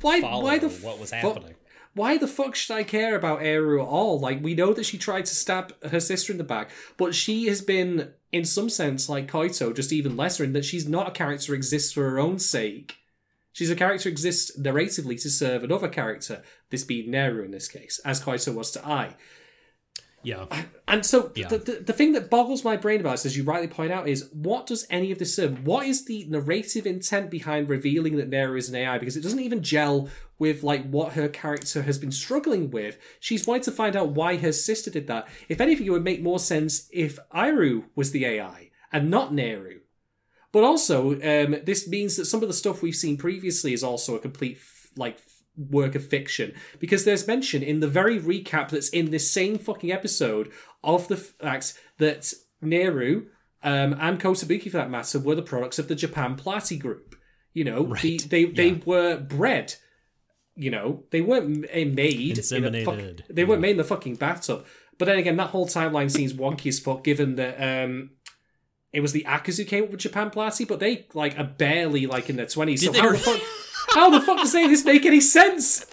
Why? follow Why the what was happening. Why the fuck should I care about Eru at all? Like, we know that she tried to stab her sister in the back, but she has been, in some sense, like Koito, just even lesser in that she's not a character exists for her own sake. She's a character who exists narratively to serve another character, this being Neru in this case, as Koito was to Ai. Yeah, And so Yeah. the, the the thing that boggles my brain about this, as you rightly point out, is what does any of this serve? What is the narrative intent behind revealing that Neru is an AI? Because it doesn't even gel with like what her character has been struggling with. She's wanting to find out why her sister did that. If anything, it would make more sense if Iru was the AI and not Neru. But also, um, this means that some of the stuff we've seen previously is also a complete f- like f- work of fiction because there's mention in the very recap that's in this same fucking episode of the fact that Neru um, and Kotobuki, for that matter, were the products of the Japan Platy group. You know, the, Right. they they Yeah. were bred. You know, they weren't made. in a fuck- they weren't made in the fucking bathtub. But then again, that whole timeline seems wonky as fuck, given that um, it was the Accas who came up with Japan Platy, but they like are barely like in their twenties. So Did they how the fuck? How the fuck does any of this make any sense?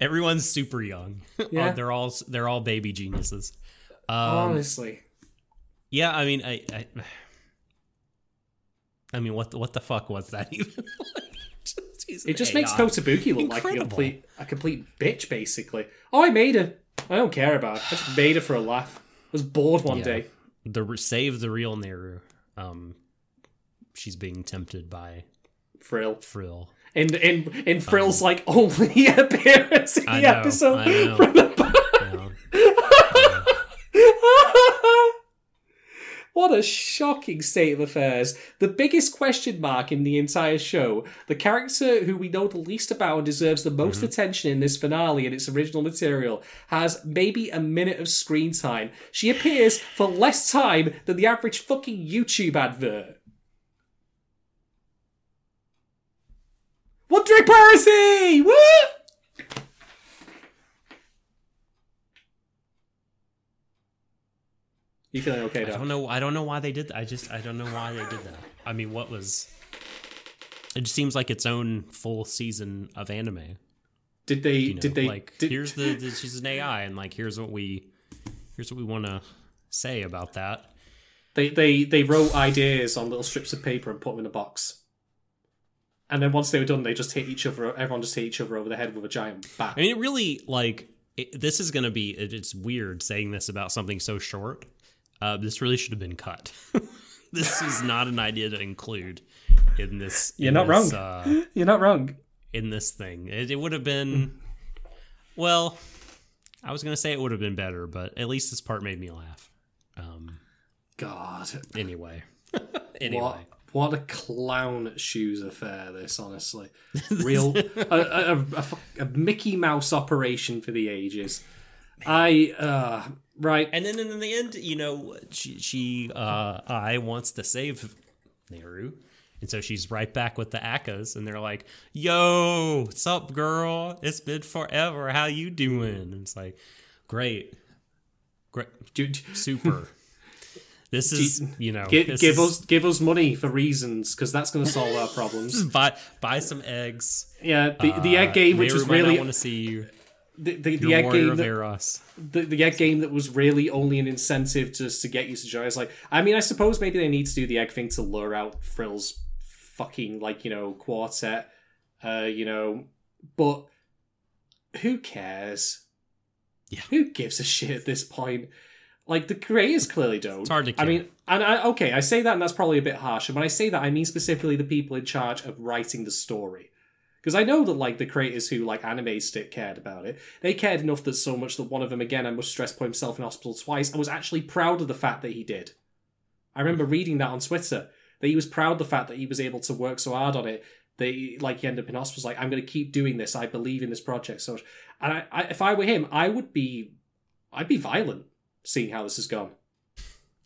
everyone's super young. Yeah. they're all they're all baby geniuses. Um, Honestly, Yeah, I mean, I, I, I mean, what the, what the fuck was that even? Like, just- it an just makes Kotobuki look like a complete a complete bitch, basically. Oh, I made her. I don't care about her. I just made her for a laugh. I was bored one Yeah. day. The save the real Neru. Um, she's being tempted by Frill. Frill. And and in Frill's like only appearance in the Um, know, episode. From the back. You know? What a shocking state of affairs. The biggest question mark in the entire show, the character who we know the least about and deserves the most Mm-hmm. attention in this finale and its original material, has maybe a minute of screen time. She appears for less time than the average fucking YouTube advert. What drink piracy? What? You feeling okay, though. I don't know. I don't know why they did. That. I just I don't know why they did that. I mean, what was? It just seems like its own full season of anime. Did they? You know, did they? like did, here's the, the she's an AI and like here's what we here's what we want to say about that. they they they wrote ideas on little strips of paper and put them in a box. And then once they were done, they just hit each other. Everyone just hit each other over the head with a giant bat. I mean, it really like it, this is going to be. It, it's weird saying this about something so short. Uh, this really should have been cut. this is not an idea to include in this. You're in not this, wrong. Uh, You're not wrong. in this thing, it, it would have been. Well, I was gonna say it would have been better, but at least this part made me laugh. Um. God. Anyway. anyway. What, what a clown shoes affair, this, honestly. Real. a, a, a, a Mickey Mouse operation for the ages. I. uh Right. And then in the end, you know, she, she uh, Ai wants to save Neru. And so she's right back with the Accas, and they're like, "Yo, what's up, girl? It's been forever. How you doing?" And it's like, "Great, great, Dude, super." This is, you know, give, give is- us give us money for reasons because that's going to solve our problems. buy buy some eggs. Yeah, the, the egg Uh, game, which Neru was really want to see you. The, the, the egg game that, the, the egg game that was really only an incentive just to get you to join. It's like, I mean, I suppose maybe they need to do the egg thing to lure out Frill's fucking like you know quartet, uh, you know, but who cares? Yeah. who gives a shit at this point? Like the creators clearly don't. It's hard to I mean, and I okay, I say that, and that's probably a bit harsh. And when I say that, I mean specifically the people in charge of writing the story. Because I know that like the creators who like animated it cared about it. They cared enough that so much that one of them again I must stress put himself in hospital twice and was actually proud of the fact that he did. I remember reading that on Twitter that he was proud of the fact that he was able to work so hard on it. That he, like he ended up in hospital. was like I'm going to keep doing this. I believe in this project so much. And I, I, if I were him, I would be, I'd be violent seeing how this has gone.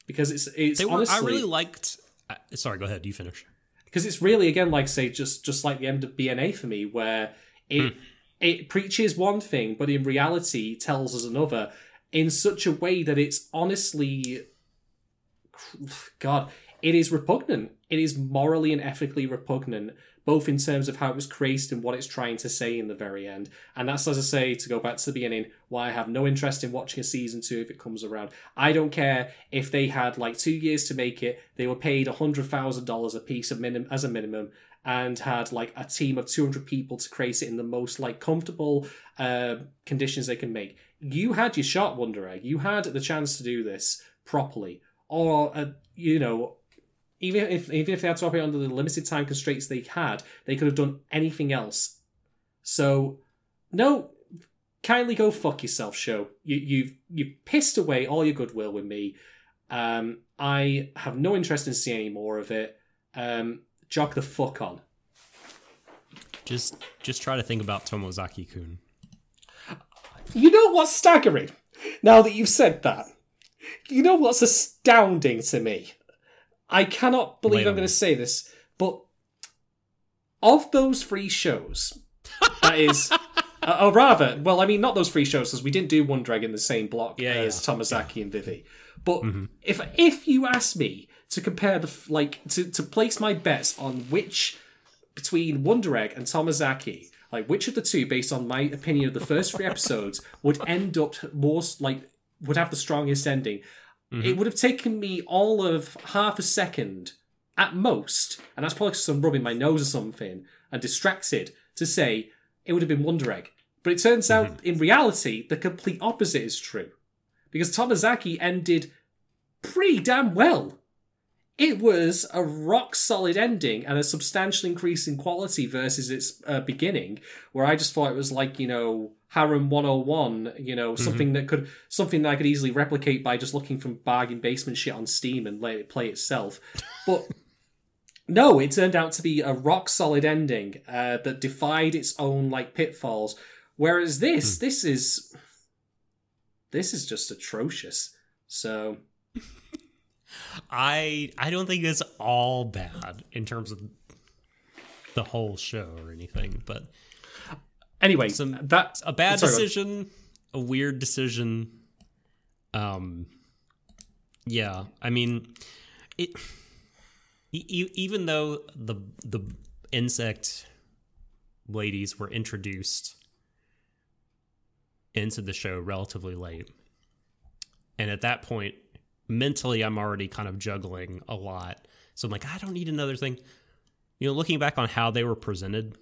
Because it's it's They were, honestly I really liked. Uh, sorry, go ahead. Do you finish. Because it's really again like say just just like the end of BNA for me where it hmm. it preaches one thing but in reality tells us another in such a way that it's honestly god it is repugnant. It is morally and ethically repugnant both in terms of how it was created and what it's trying to say in the very end. And that's as i say to go back to the beginning why i have no interest in watching a season two if it comes around. I don't care if they had like two years to make it they were paid $100000 a piece of minim- as a minimum and had like a team of 200 people to create it in the most like comfortable uh, conditions they can make. You had your shot wonder egg you had the chance to do this properly. Or uh, you know even if even if they had to operate under the limited time constraints they had, they could have done anything else. So, no, kindly go fuck yourself, show. You you've you've pissed away all your goodwill with me. Um, I have no interest in seeing any more of it. Um, jog the fuck on. Just just try to think about Tomozaki Kun. You know what's staggering? Now that you've said that, you know what's astounding to me? I cannot believe I'm going to say this, but of those three shows, that is, uh, or rather, well, I mean, not those three shows because we didn't do Wonder Egg in the same block Yeah, as yeah. Tomozaki and Vivy. But Mm-hmm. if if you ask me to compare the like to to place my bets on which between Wonder Egg and Tomozaki, like which of the two, based on my opinion of the first three episodes, would end up more like would have the strongest ending. It mm-hmm. would have taken me all of half a second at most, and that's probably because I'm rubbing my nose or something and distracted to say it would have been Wonder Egg. But it turns out, mm-hmm. in reality, the complete opposite is true. Because Tomozaki ended pretty damn well. It was a rock solid ending and a substantial increase in quality versus its uh, beginning, where I just thought it was like, you know, Harem 101, you know, something that could, something that I could easily replicate by just looking from bargain basement shit on Steam and let it play itself. But no, it turned out to be a rock solid ending uh, that defied its own like pitfalls. Whereas this, this is, this is just atrocious. So I I don't think it's all bad in terms of the whole show or anything, but anyway, Some- that's a bad Sorry, decision, a weird decision. Um, yeah, I mean, it. Even though the the insect ladies were introduced into the show relatively late, and at that point, mentally, I'm already kind of juggling a lot. So I'm like, I don't need another thing. You know, looking back on how they were presented,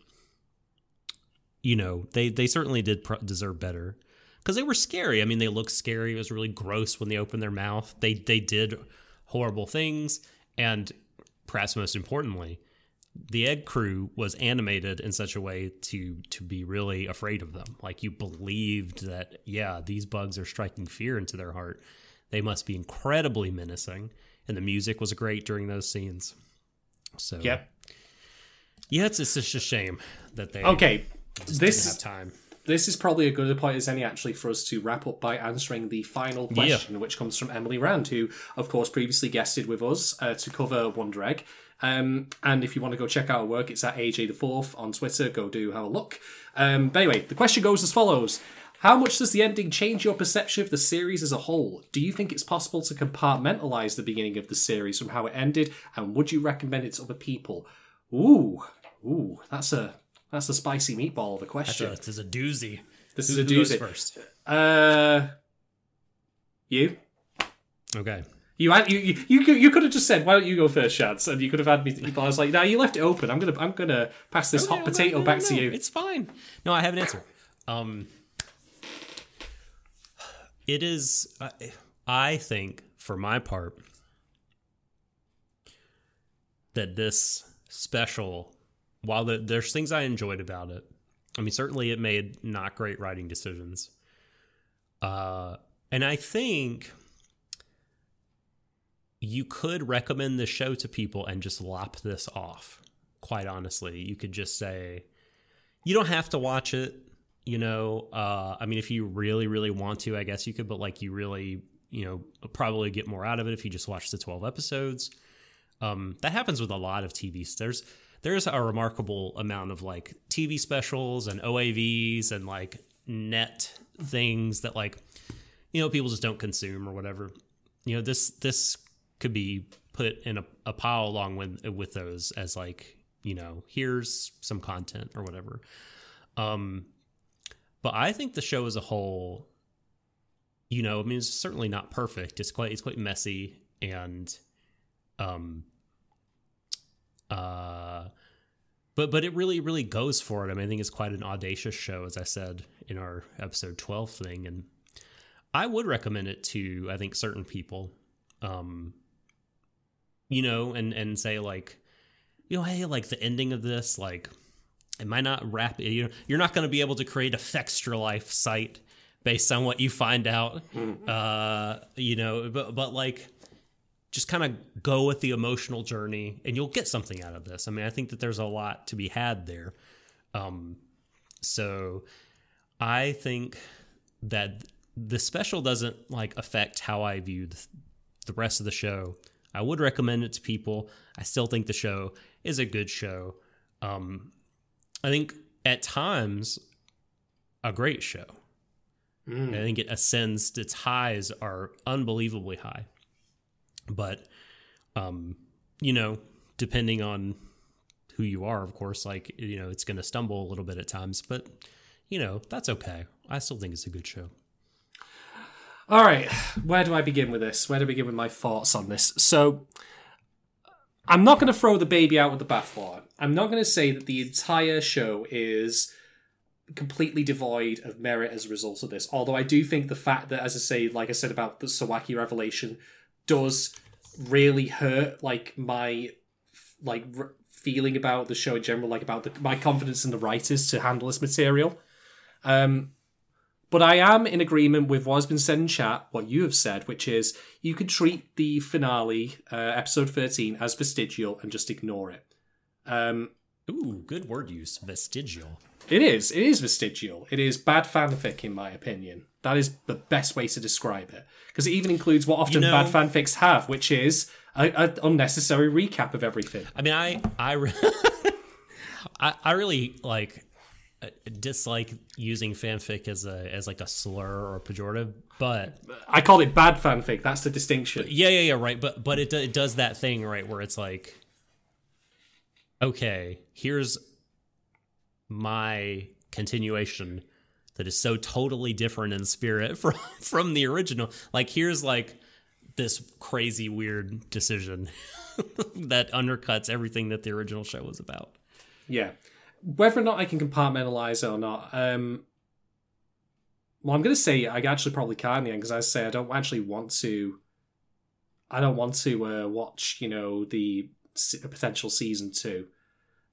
you know, they they certainly did deserve better because they were scary. I mean, they looked scary. It was really gross when they opened their mouth. They they did horrible things, and perhaps most importantly, the egg crew was animated in such a way to to be really afraid of them like you believed that yeah these bugs are striking fear into their heart they must be incredibly menacing and the music was great during those scenes so Yep. yeah it's, it's just a shame that they Okay. This didn't have time this is probably a good point as any actually for us to wrap up by answering the final question, which comes from Emily Rand, who, of course, previously guested with us uh, to cover Wonder Egg. Um, and if you want to go check out her work, it's at AJ the Fourth on Twitter. Go do have a look. Um, but anyway, the question goes as follows. How much does the ending change your perception of the series as a whole? Do you think it's possible to compartmentalize the beginning of the series from how it ended, and would you recommend it to other people? Ooh, ooh, that's a that's a spicy meatball of a question. this is a doozy This Who- is a doozy. first Uh, you. okay You, had, you you you could, you could have just said, "Why don't you go first, Shads?" And you could have had me. But I was like, "No, you left it open. I'm gonna I'm gonna pass this hot No, potato no, back to you." It's fine. No, I have an answer. Um, it is. I, think, for my part, that this special, while the, there's things I enjoyed about it, I mean, certainly it made not great writing decisions. Uh, and I think you could recommend the show to people and just lop this off. Quite honestly, you could just say, you don't have to watch it. You know, uh, I mean, if you really, really want to, I guess you could, but like you really, you know, probably get more out of it if you just watch the 12 episodes. Um, that happens with a lot of TV. There's there's a remarkable amount of like TV specials and OAVs and like net things that like you know people just don't consume or whatever. You know this this could be put in a, a pile along with with those as like you know here's some content or whatever. Um, but I think the show as a whole, you know, I mean, it's certainly not perfect. It's quite it's quite messy and um uh but but it really really goes for it. I mean, I think it's quite an audacious show, as I said in our episode twelve thing, and I would recommend it to I think certain people, um, you know, and and say like, you know, hey, like the ending of this, like, it might not wrap. You know, you're not going to be able to create a Fextralife site based on what you find out, uh, you know, but but like just kind of go with the emotional journey and you'll get something out of this. I mean, I think that there's a lot to be had there. Um, so I think that the special doesn't like affect how I view the, the rest of the show. I would recommend it to people. I still think the show is a good show. Um, I think at times a great show. Mm. I think it ascends. Its highs are unbelievably high, but um, you know, depending on who you are, of course, like you know, it's going to stumble a little bit at times, but you know, that's okay. I still think it's a good show. All right, where do I begin with this? Where do I begin with my thoughts on this? So, I'm not going to throw the baby out with the bathwater. I'm not going to say that the entire show is completely devoid of merit as a result of this. Although I do think the fact that, as I say, like I said about the Sawaki revelation, does really hurt like my like r- feeling about the show in general, like about the, my confidence in the writers to handle this material. Um, but I am in agreement with what has been said in chat, what you have said, which is you could treat the finale, uh, episode 13, as vestigial and just ignore it. Um, Ooh, good word use, vestigial. it is. It is vestigial. It is bad fanfic, in my opinion. That is the best way to describe it. Because it even includes what often know- bad fanfics have, which is an unnecessary recap of everything. I mean, I I re- I, I really like Uh, dislike using fanfic as a as like a slur or a pejorative, but I call it bad fanfic. That's the distinction. yeah, yeah, yeah, right. But but it it does that thing right where it's like, okay, here's my continuation that is so totally different in spirit from from the original. Like here's like this crazy weird decision that undercuts everything that the original show was about. Yeah. Whether or not I can compartmentalize it or not, um, well, I'm going to say I actually probably can in the end because I say I don't actually want to. I don't want to uh, watch, you know, the potential season two.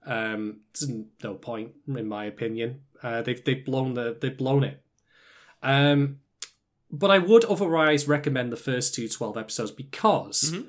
Um, there's no point, in my opinion. Uh, they've they've blown the they've blown it. Um, but I would otherwise recommend the first two 12 episodes because Mhm.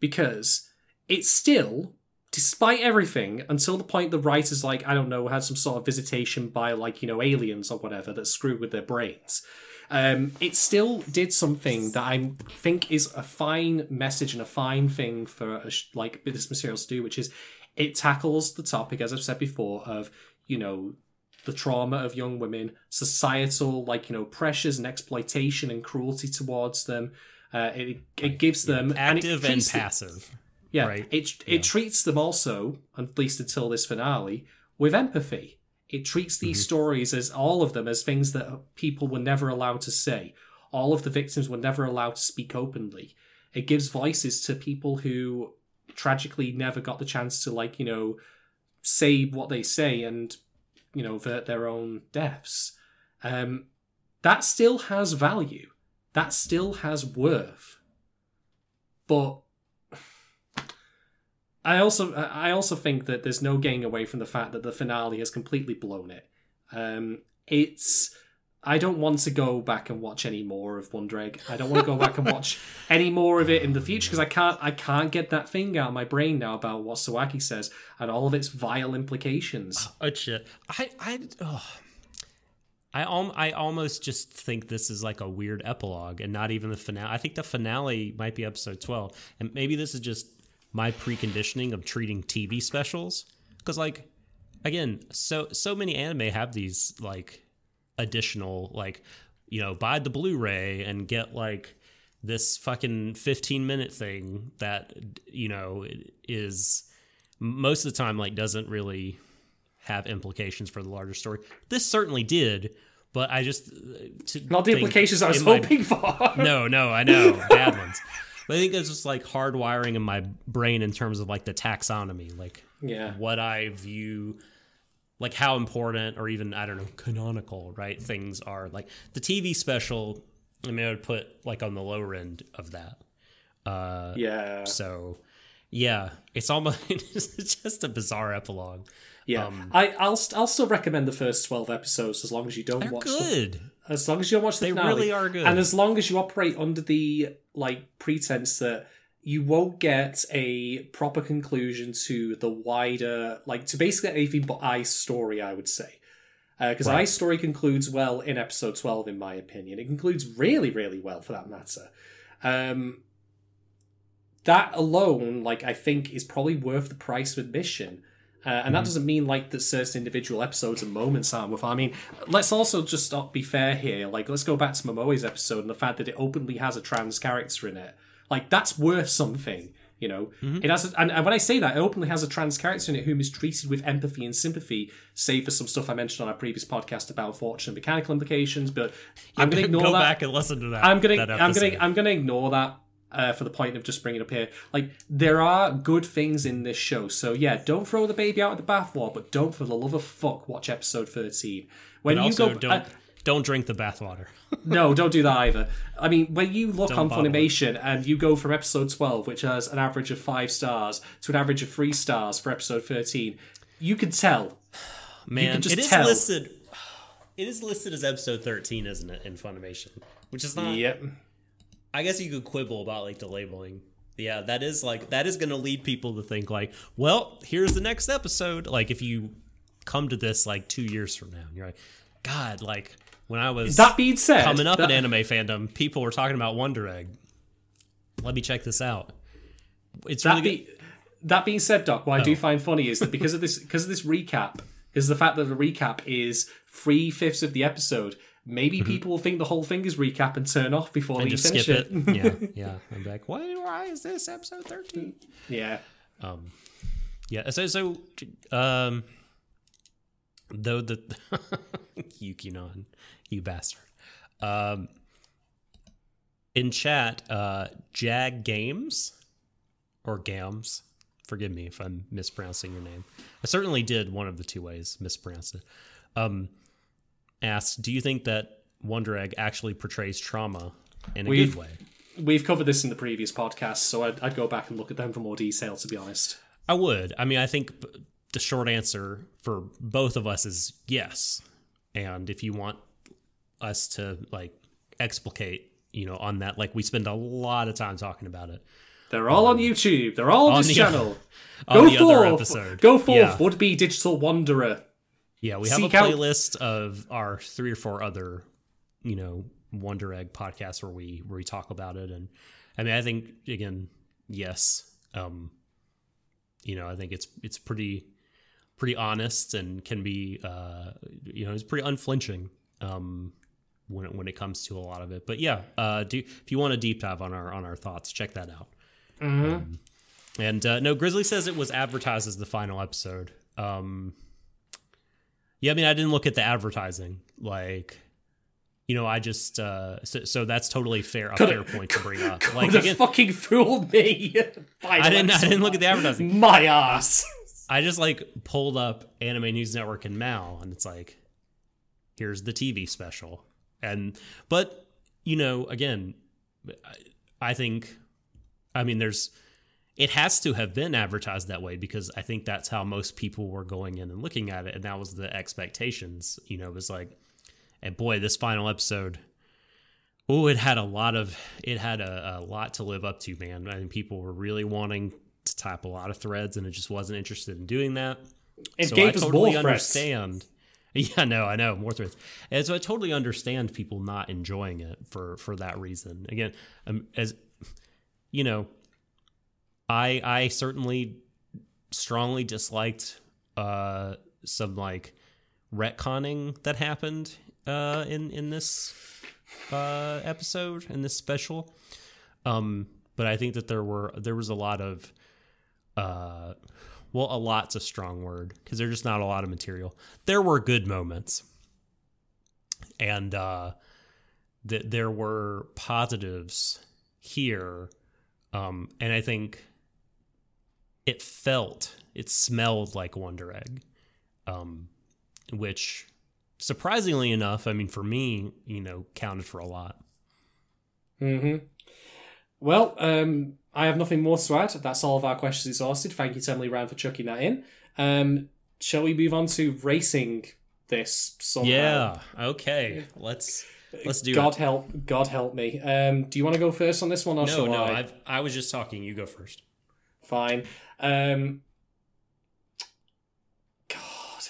because it's still despite everything until the point the writers like i don't know had some sort of visitation by like you know aliens or whatever that screwed with their brains. Um, it still did something that i think is a fine message and a fine thing for a sh- like this materials to do which is it tackles the topic as i've said before of you know the trauma of young women societal like you know pressures and exploitation and cruelty towards them. Uh, it, it gives them and Active and them- passive. Yeah, right? it Yeah. it treats them also, at least until this finale, with empathy. It treats these Mm-hmm. stories as all of them as things that people were never allowed to say. All of the victims were never allowed to speak openly. It gives voices to people who tragically never got the chance to, like you know, say what they say and you know avert their own deaths. Um, that still has value. That still has worth. But I also I also think that there's no getting away from the fact that the finale has completely blown it. Um, it's I don't want to go back and watch any more of Wonder Egg. I don't want to go back and watch any more of it in the future because I can't I can't get that thing out of my brain now about what Sawaki says and all of its vile implications. Oh shit! I I oh. I al- I almost just think this is like a weird epilogue and not even the finale. I think the finale might be episode twelve, and maybe this is just my preconditioning of treating TV specials because like again, so so many anime have these like additional like you know buy the Blu-ray and get like this fucking 15 minute thing that you know is most of the time like doesn't really have implications for the larger story. This certainly did, but I just uh, to Not the implications I was in my- hoping for. no, no, I know bad ones. But I think it's just like hardwiring in my brain in terms of like the taxonomy, like Yeah. what I view, like how important or even I don't know canonical, right? Things are like the TV special. I mean, I would put like on the lower end of that. Uh, Yeah. so yeah, it's almost it's just a bizarre epilogue. Yeah. um, I I'll I'll still recommend the first 12 episodes as long as you don't watch good. As long as you don't watch the They finale, really are good. and as long as you operate under the like pretense that you won't get a proper conclusion to the wider like to basically anything but Ai's story, I would say. Because Right. Ai's story concludes well in episode 12, in my opinion. It concludes really, really well for that matter. Um, that alone, like, I think is probably worth the price of admission. Uh, and that Mhm. doesn't mean like that certain individual episodes and moments aren't worth. I mean, let's also just not be fair here. Like, let's go back to Momoe's episode and the fact that it openly has a trans character in it. Like, that's worth something. You know, Mhm. it has, a, and, and when I say that, it openly has a trans character in it whom is treated with empathy and sympathy, save for some stuff I mentioned on our previous podcast about fortune and mechanical implications. But I'm going to ignore Go that. back and listen to that. I'm gonna, I'm gonna. I'm gonna ignore that uh, for the point of just bringing it up here. Like there are good things in this show, so yeah, don't throw the baby out of the bathwater, but don't, for the love of fuck, watch episode thirteen. When But you also go, don't uh, don't drink the bathwater. no, don't do that either. I mean, when you look Don't on bother. Funimation and you go from episode twelve, which has an average of five stars, to an average of three stars for episode thirteen, you can tell. Man, just it is tell. listed. It is listed as episode thirteen, isn't it, in Funimation? Which is not. Yep. I guess you could quibble about like the labeling. Yeah, that is like that is going to lead people to think like, well, here's the next episode. Like if you come to this like two years from now, and you're like, God, like when I was That being said, coming up that- in anime fandom, people were talking about Wonder Egg. Let me check this out. It's That, really good. that being said, Doc, what I do Oh. find funny is that because of this, because of this recap, because the fact that the recap is three fifths of the episode, maybe people will think the whole thing is recap and turn off before Mm-hmm. and they just finish it. it. yeah, yeah. I'm like, what? Why is this episode thirteen? yeah, Um, yeah. So, so, um, though the Yukinon, you bastard. Um, in chat, uh, Jag Games or Gams. Forgive me if I'm mispronouncing your name. I certainly did one of the two ways mispronounce it. Um, asks, do you think that Wonder Egg actually portrays trauma in a We've- good way? we've covered this in the previous podcast, so I'd, I'd go back and look at them for more detail. To be honest, I would. I mean, I think the short answer for both of us is yes. And if you want us to like explicate, you know, on that, like we spend a lot of time talking about it. They're all on um, YouTube. They're all on, on this the- channel. on Go forth. episode. Go forth. Yeah. Would be digital wanderer. Yeah, we have Seek a out- playlist of our three or four other, you know, Wonder Egg podcasts where we where we talk about it, and I mean, I think again, yes, um, you know, I think it's it's pretty pretty honest and can be, uh, you know, it's pretty unflinching, um, when it, when it comes to a lot of it. But yeah, uh, do if you want a deep dive on our on our thoughts, check that out. Um, and uh, no, Grizzly says it was advertised as the final episode. Um, yeah, I mean, I didn't look at the advertising. Like, you know, I just uh, so, so that's totally fair a fair point to bring up. Like again, fucking fooled me. I didn't I didn't look at the advertising. My ass. I just like pulled up Anime News Network and Mal, and it's like, here's the TV special, and but you know, again, I, I think, I mean, there's, it has to have been advertised that way because I think that's how most people were going in and looking at it, and that was the expectations. You know, it was like, and boy, this final episode. Oh, it had a lot of it had a, a lot to live up to, man. I mean, people were really wanting to type a lot of threads, and it just wasn't interested in doing that. It so gave I us totally threats. understand. Yeah, no, I know more threads, and so I totally understand people not enjoying it for for that reason. Again, um, as you know, I I certainly strongly disliked uh some like retconning that happened uh in in this uh episode in this special. Um but i think that there were there was a lot of uh well a lot's a strong word because there's just not a lot of material. There were good moments. And uh th- there were positives here. Um and i think it felt it smelled like wonder egg um which surprisingly enough i mean for me you know counted for a lot hmm Well, um, I have nothing more to add. That's all of our questions exhausted. Thank you Emily Ryan for chucking that in. Um, shall we move on to racing this somehow? yeah okay let's let's do God it help, God help me. Um, do you want to go first on this one, or no no I? I've, i was just talking you go first Fine. Um, God,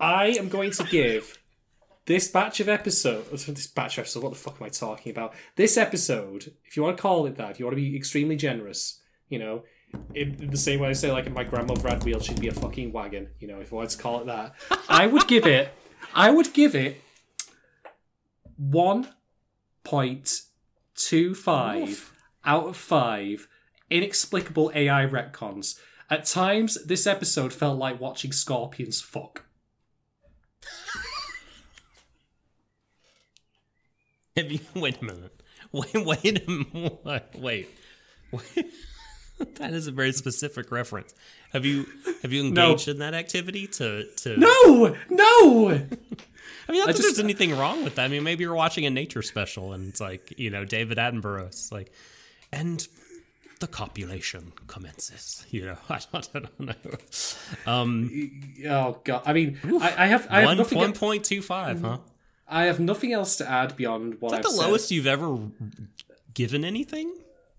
I am going to give this batch of episodes. This batch of episodes. What the fuck am I talking about? This episode, if you want to call it that, if you want to be extremely generous, you know, in the same way I say like my grandmother had wheels, she'd be a fucking wagon. You know, if I wanted to call it that, I would give it. I would give it one point two five out of five inexplicable AI retcons. At times, this episode felt like watching scorpions fuck. Have you, wait a minute wait wait a minute wait wait that is a very specific reference have you have you No. engaged in that activity to to No, no. I mean, not that just- there's anything wrong with that. I mean, maybe you're watching a nature special and it's like, you know, David Attenborough. It's like, and the copulation commences. You know, I don't, I don't know. Um, Oh god. I mean, I, I have I have one point two five, huh? I have nothing else to add beyond what Is I've that the said. lowest you've ever given anything?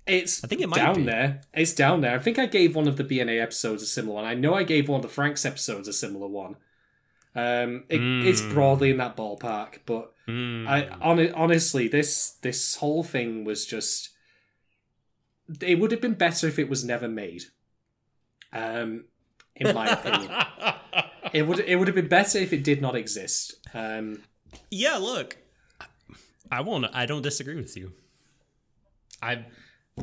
It's I think it might down be. there. It's down there. I think I gave one of the BNA episodes a similar one. I know I gave one of the Franks episodes a similar one. Um, it, it's Hmm. broadly in that ballpark, but Mm. I hon- honestly, this this whole thing was just. It would have been better if it was never made. Um, in my opinion, it would it would have been better if it did not exist. Um, yeah, look, I won't. I don't disagree with you. I,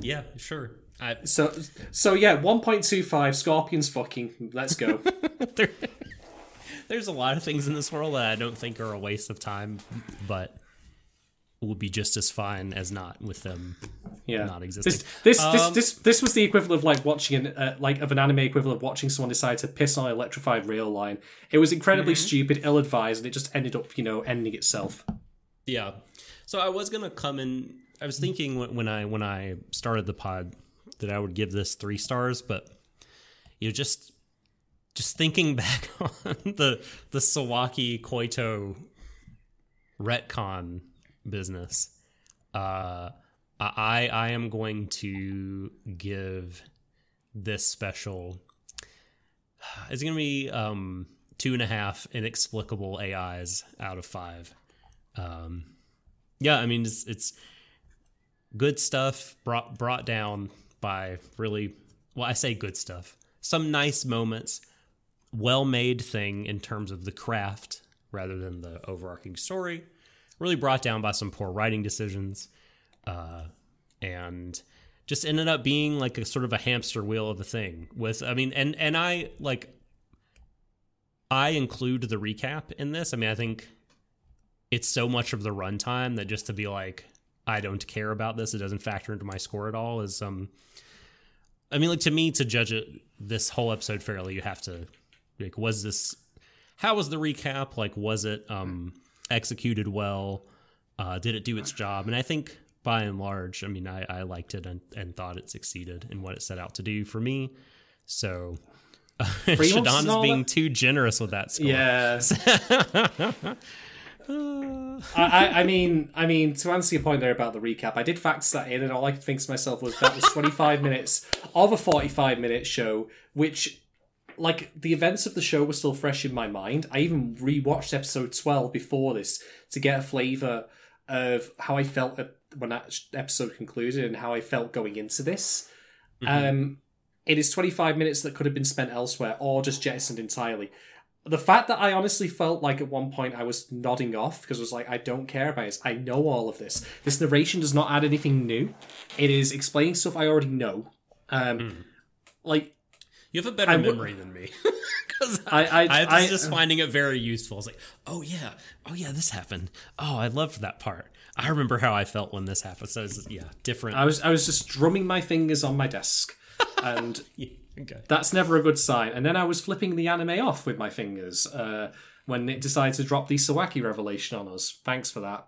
yeah, sure. I so so yeah, one point two five scorpions fucking. Let's go. there, there's a lot of things in this world that I don't think are a waste of time, but would be just as fine as not with them Yeah, not existing. This this this, Um, this this was the equivalent of like watching an uh, like of an anime equivalent of watching someone decide to piss on an electrified rail line. It was incredibly Mm-hmm. stupid, ill advised, and it just ended up you know ending itself. Yeah. So I was gonna come in. I was thinking when, when I when I started the pod that I would give this three stars, but you know, just just thinking back on the the Sawaki Koito retcon business, uh, I I am going to give this special. It's gonna be um, two and a half inexplicable AIs out of five. Um, yeah, I mean it's it's good stuff brought brought down by really well I say good stuff. Some nice moments, well made thing in terms of the craft rather than the overarching story. Really brought down by some poor writing decisions. Uh, and just ended up being like a sort of a hamster wheel of a thing with I mean and and I like I include the recap in this. I mean I think it's so much of the runtime that just to be like I don't care about this, it doesn't factor into my score at all is um I mean like to me to judge it this whole episode fairly you have to like was this how was the recap like was it um executed well uh did it do its job and I think by and large, I mean, I, I liked it and, and thought it succeeded in what it set out to do for me. So uh, Shadon is being that? too generous with that score. Yeah. I, I mean, I mean, to answer your point there about the recap, I did factor that in, and all I could think to myself was that was 25 minutes of a 45 minute show, which, like, the events of the show were still fresh in my mind. I even rewatched episode 12 before this to get a flavour of how I felt when that episode concluded and how I felt going into this. Mm-hmm. Um, it is 25 minutes that could have been spent elsewhere or just jettisoned entirely. The fact that I honestly felt like at one point I was nodding off because I was like, I don't care about this. I know all of this. This narration does not add anything new. It is explaining stuff I already know. Um, mm. Like, you have a better w- memory than me. Because I, I, I, I, was just finding it very useful. It's like, oh yeah, oh yeah, this happened. Oh, I loved that part. I remember how I felt when this happened. So was, yeah, different. I was I was just drumming my fingers on my desk, and yeah, okay. that's never a good sign. And then I was flipping the anime off with my fingers uh, when it decided to drop the Sawaki revelation on us. Thanks for that.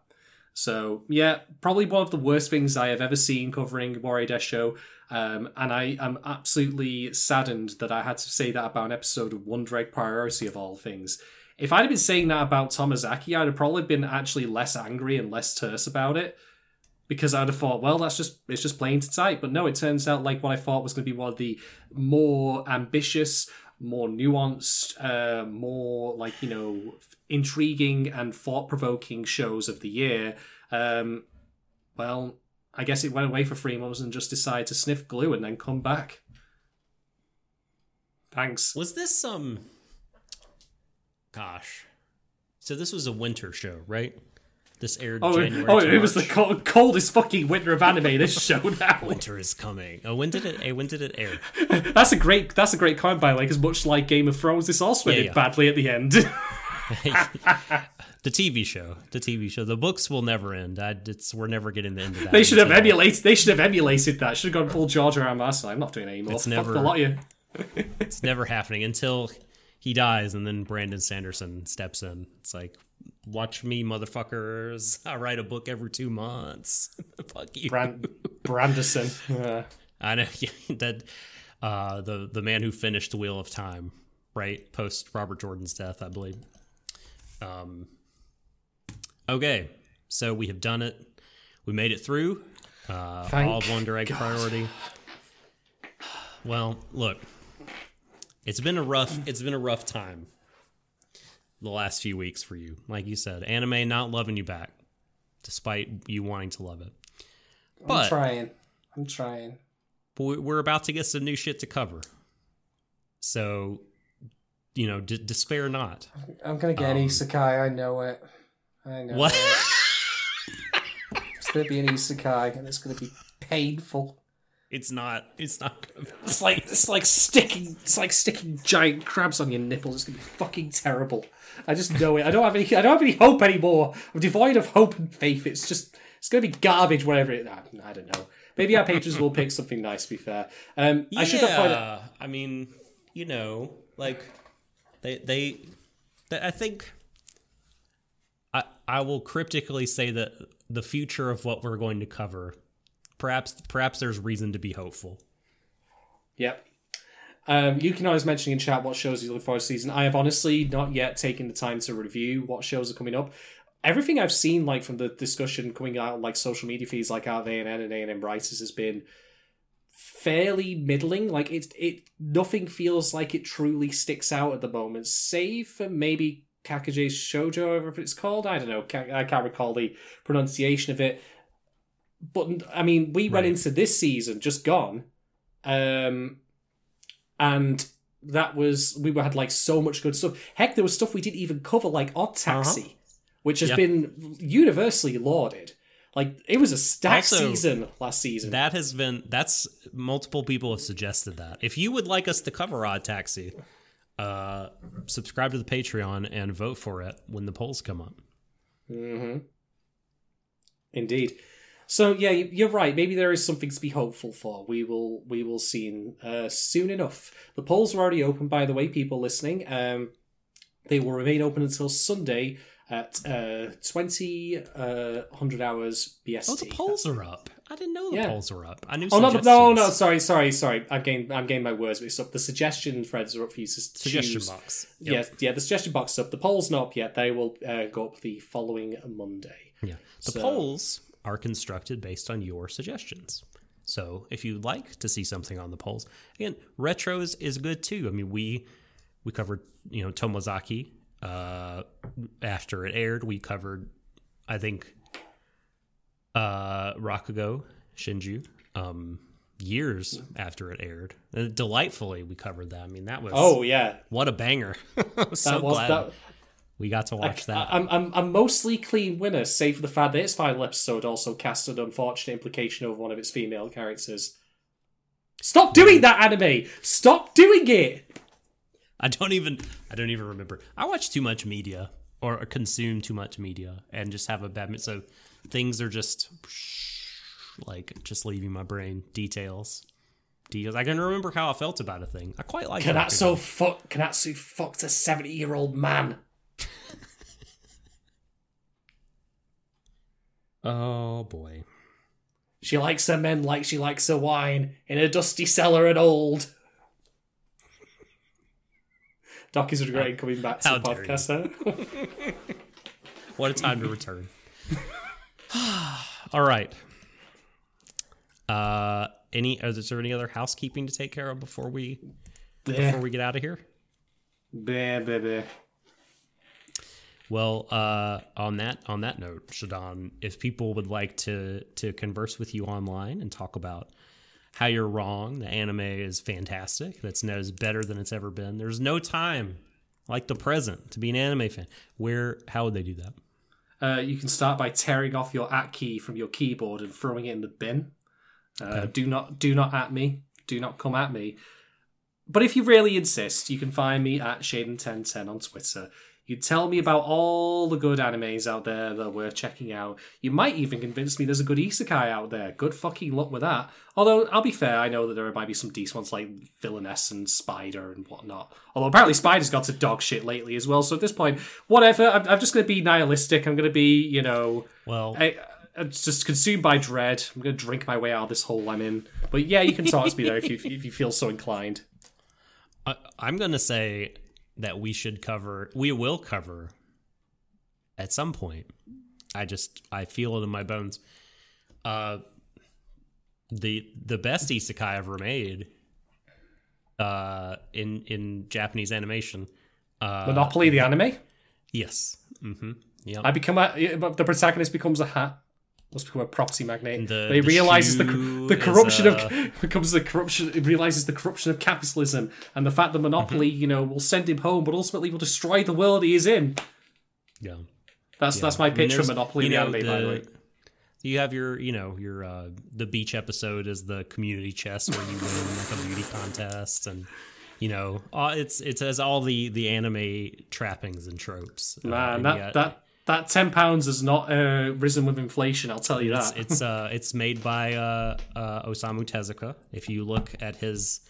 So yeah, probably one of the worst things I have ever seen covering Warrior Desho. Um, and I am absolutely saddened that I had to say that about an episode of Wonder Egg Priority of all things. If I'd have been saying that about Tomozaki, I'd have probably been actually less angry and less terse about it. Because I'd have thought, well, that's just it's just plain to type. But no, it turns out like what I thought was going to be one of the more ambitious, more nuanced, uh, more like you know intriguing and thought provoking shows of the year. Um, well, I guess it went away for three months and just decided to sniff glue and then come back. Thanks. Was this um Gosh. So this was a winter show, right? This aired oh, January. Oh, it was the cold, coldest fucking winter of anime. This show now. winter is coming. Oh, when did it? When did it air? that's a great. That's a great comment by like as much like Game of Thrones. This also ended yeah, yeah. badly at the end. the TV show, the TV show, the books will never end. I, it's we're never getting the end of that. They should have emulated. They should have emulated that. Should have gone full George R. R. Martin. I'm not doing it anymore. It's Fuck never. The lot of you. it's never happening until he dies and then Brandon Sanderson steps in. It's like, watch me, motherfuckers. I write a book every two months. Fuck you. Brand- Branderson. Yeah. I know yeah, that uh, the the man who finished the Wheel of Time, right? Post Robert Jordan's death, I believe. Um Okay. So we have done it. We made it through. Uh, all Wonder Egg God. priority. Well, look, it's been a rough it's been a rough time the last few weeks for you. Like you said, anime not loving you back, despite you wanting to love it. But, I'm trying. I'm trying. But we're about to get some new shit to cover. So, you know, d- despair not. I'm gonna get um, isekai. I know it. I know. What? It. it's gonna be an isekai, and it's gonna be painful. It's not. It's not. It's like it's like sticking. It's like sticking giant crabs on your nipples. It's gonna be fucking terrible. I just know it. I don't have any. I don't have any hope anymore. I'm devoid of hope and faith. It's just. It's gonna be garbage. Whatever it. I, I don't know. Maybe our patrons will pick something nice. To be fair. Um, yeah, I should have pointed. I mean, you know, like they they. they I think. I I will cryptically say that the future of what we're going to cover perhaps perhaps there's reason to be hopeful. Yep. Um, you can always mention in chat what shows you look forward to season. I have honestly not yet taken the time to review what shows are coming up. Everything I've seen, like from the discussion coming out, like social media feeds, like out of ANN and ANN Writers, has been fairly middling. Like it, it nothing feels like it truly sticks out at the moment, save for maybe Kageki Shoujo, whatever it's called. I don't know. I can't recall the pronunciation of it. But I mean, we went into this season just gone, um, and that was we had like so much good stuff. Heck, there was stuff we didn't even cover, like Odd Taxi, which has Yeah. been universally lauded. Like it was a stacked Also, season last season. That has been that's multiple people have suggested that. If you would like us to cover Odd Taxi, uh, subscribe to the Patreon and vote for it when the polls come up. Mm-hmm. Indeed. So yeah, you- you're right. Maybe there is something to be hopeful for. We will we will see in, uh, soon enough. The polls are already open, by the way. People listening, um, they will remain open until Sunday at uh, twenty uh, hundred hours BST. Oh, the polls are up. I didn't know the Yeah. polls were up. I knew. Oh no, no, no, Sorry, sorry, sorry. I'm getting, I'm getting my words mixed up. The suggestion threads are up for you to Suggestion choose. box. Yep. Yeah, yeah. The suggestion box is up. The polls not up yet. They will uh, go up the following Monday. Yeah. The So- polls are constructed based on your suggestions. So if you'd like to see something on the polls, again, retros is good too. I mean, we we covered you know Tomozaki uh, after it aired. We covered, I think, uh, Rakugo Shinju um, years after it aired. And delightfully, we covered that. I mean, that was Oh yeah, what a banger! So was glad that. we got to watch that. I, am I'm I'm mostly clean winner, save for the fact that its final episode also cast an unfortunate implication over one of its female characters. Stop doing that, anime! Stop doing it! I don't even I don't even remember. I watch too much media or consume too much media and just have a bad so things are just like just leaving my brain details. Details. I can remember how I felt about a thing. I quite like Konatsu Rakugo. fuck Konatsu fucked a seventy year old man. Oh boy. She likes her men like she likes her wine in a dusty cellar and old. Doc is regretting coming back to how the dare podcast now. What a time to return. All right. Uh any is there any other housekeeping to take care of before we before we get out of here? Bah, bah, bah. Well, uh, on that on that note, Shadon, if people would like to to converse with you online and talk about how you're wrong, the anime is fantastic. That's knows better than it's ever been. There's no time like the present to be an anime fan. Where how would they do that? Uh, you can start by tearing off your at key from your keyboard and throwing it in the bin. Uh, Do not, do not at me. Do not come at me. But if you really insist, you can find me at Shaden1010 on Twitter. You tell me about all the good animes out there that are worth checking out. You might even convince me there's a good isekai out there. Good fucking luck with that. Although, I'll be fair, I know that there might be some decent ones like Villainess and Spider and whatnot. Although apparently Spider's got to dog shit lately as well. So at this point, whatever. I'm, I'm just going to be nihilistic. I'm going to be, you know, Well, I, I'm just consumed by dread. I'm going to drink my way out of this hole I'm in. But yeah, you can talk to me there if you, if you feel so inclined. I, I'm gonna say that we should cover. We will cover at some point. I just I feel it in my bones. Uh, the the best isekai ever made. Uh, in in Japanese animation. Uh, Monopoly the anime. yes. Mm-hmm. Yeah. I become a the protagonist becomes a hat. Must become a property magnate. The- but he the realizes the the corruption uh, of becomes the corruption. He realizes the corruption of capitalism and the fact that monopoly, Mm-hmm. you know, will send him home, but ultimately will destroy the world he is in. yeah. That's that's my I mean, for Monopoly you the anime. by the way, You have your, you know, your uh the beach episode is the community chest where you win like a beauty contest and you know, uh, it's it has all the the anime trappings and tropes. Uh, man, and that yet that that ten pounds has not uh, risen with inflation. I'll tell you it's that. it's uh it's made by uh, uh Osamu Tezuka. If you look at his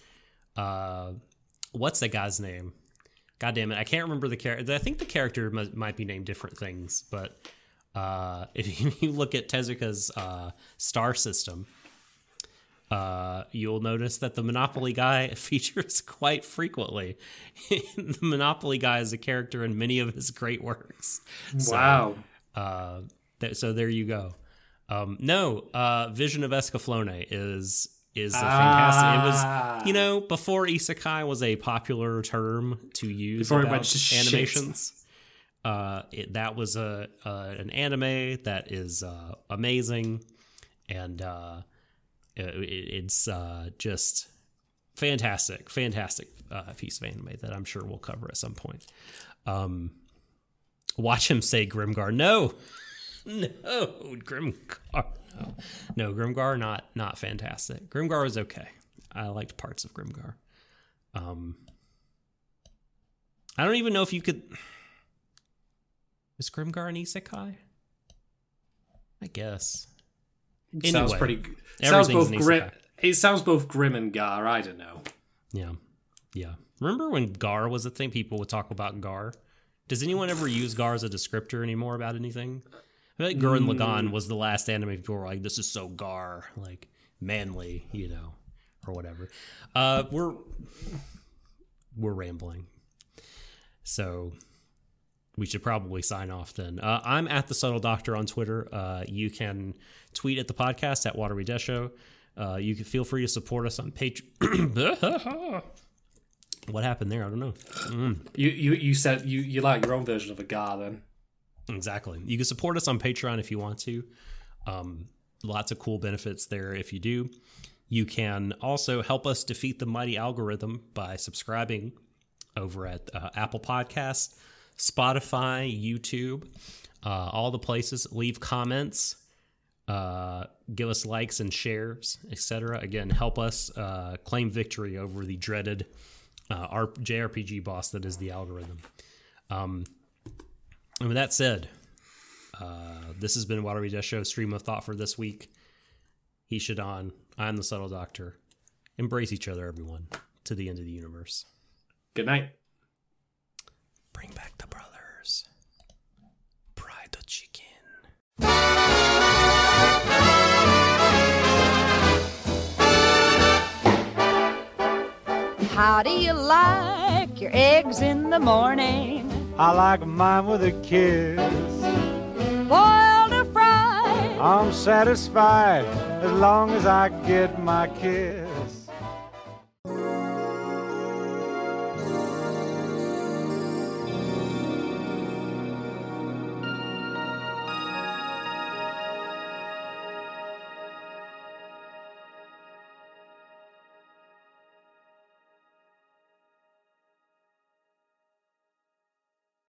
uh what's that guy's name? God damn it, I can't remember the character. I think the character mu- might be named different things, but uh if you look at Tezuka's uh star system, uh, you'll notice that the Monopoly guy features quite frequently. the Monopoly guy is a character in many of his great works. So, wow. uh, th- so there you go. Um, no, uh, Vision of Escaflowne is is a fantastic. It Ah. was you know before isekai was a popular term to use Before about animations. Uh, it, that was a uh, an anime that is uh, amazing, and uh, it, it's uh, just fantastic, fantastic uh, piece of anime that I'm sure we'll cover at some point. Um, watch him say Grimgar. No, no, Grimgar. No, no, Grimgar. Not not fantastic. Grimgar was okay. I liked parts of Grimgar. Um, I don't even know if you could. Is Grimgar an isekai? I guess. Sounds Anyway, pretty. g- Sounds both grim. It sounds both grim and gar. I don't know. Yeah. Yeah. Remember when Gar was a thing? People would talk about Gar. Does anyone ever use Gar as a descriptor anymore about anything? I feel like Gurren Lagann was the last anime people were like, this is so Gar, like manly, you know, or whatever. Uh, we're we're rambling. So we should probably sign off then. Uh, I'm at the Subtle Doctor on Twitter. Uh, you can tweet at the podcast at Watery Desho. Uh, you can feel free to support us on Patreon. what happened there? I don't know. You you you said you you like your own version of a gar then. Exactly. You can support us on Patreon if you want to. Um, lots of cool benefits there if you do. You can also help us defeat the mighty algorithm by subscribing over at uh, Apple Podcasts, Spotify, YouTube, uh, all the places. Leave comments, uh, give us likes and shares, etc. Again, help us uh, claim victory over the dreaded uh, our JRPG boss that is the algorithm. Um, and with that said, uh, this has been Watery Death Show stream of thought for this week. He Shadon, I'm the Subtle Doctor. Embrace each other, everyone, to the end of the universe. Good night. Bring back the brothers. Pride the chicken. How do you like your eggs in the morning? I like mine with a kiss. Boiled or fried? I'm satisfied as long as I get my kiss.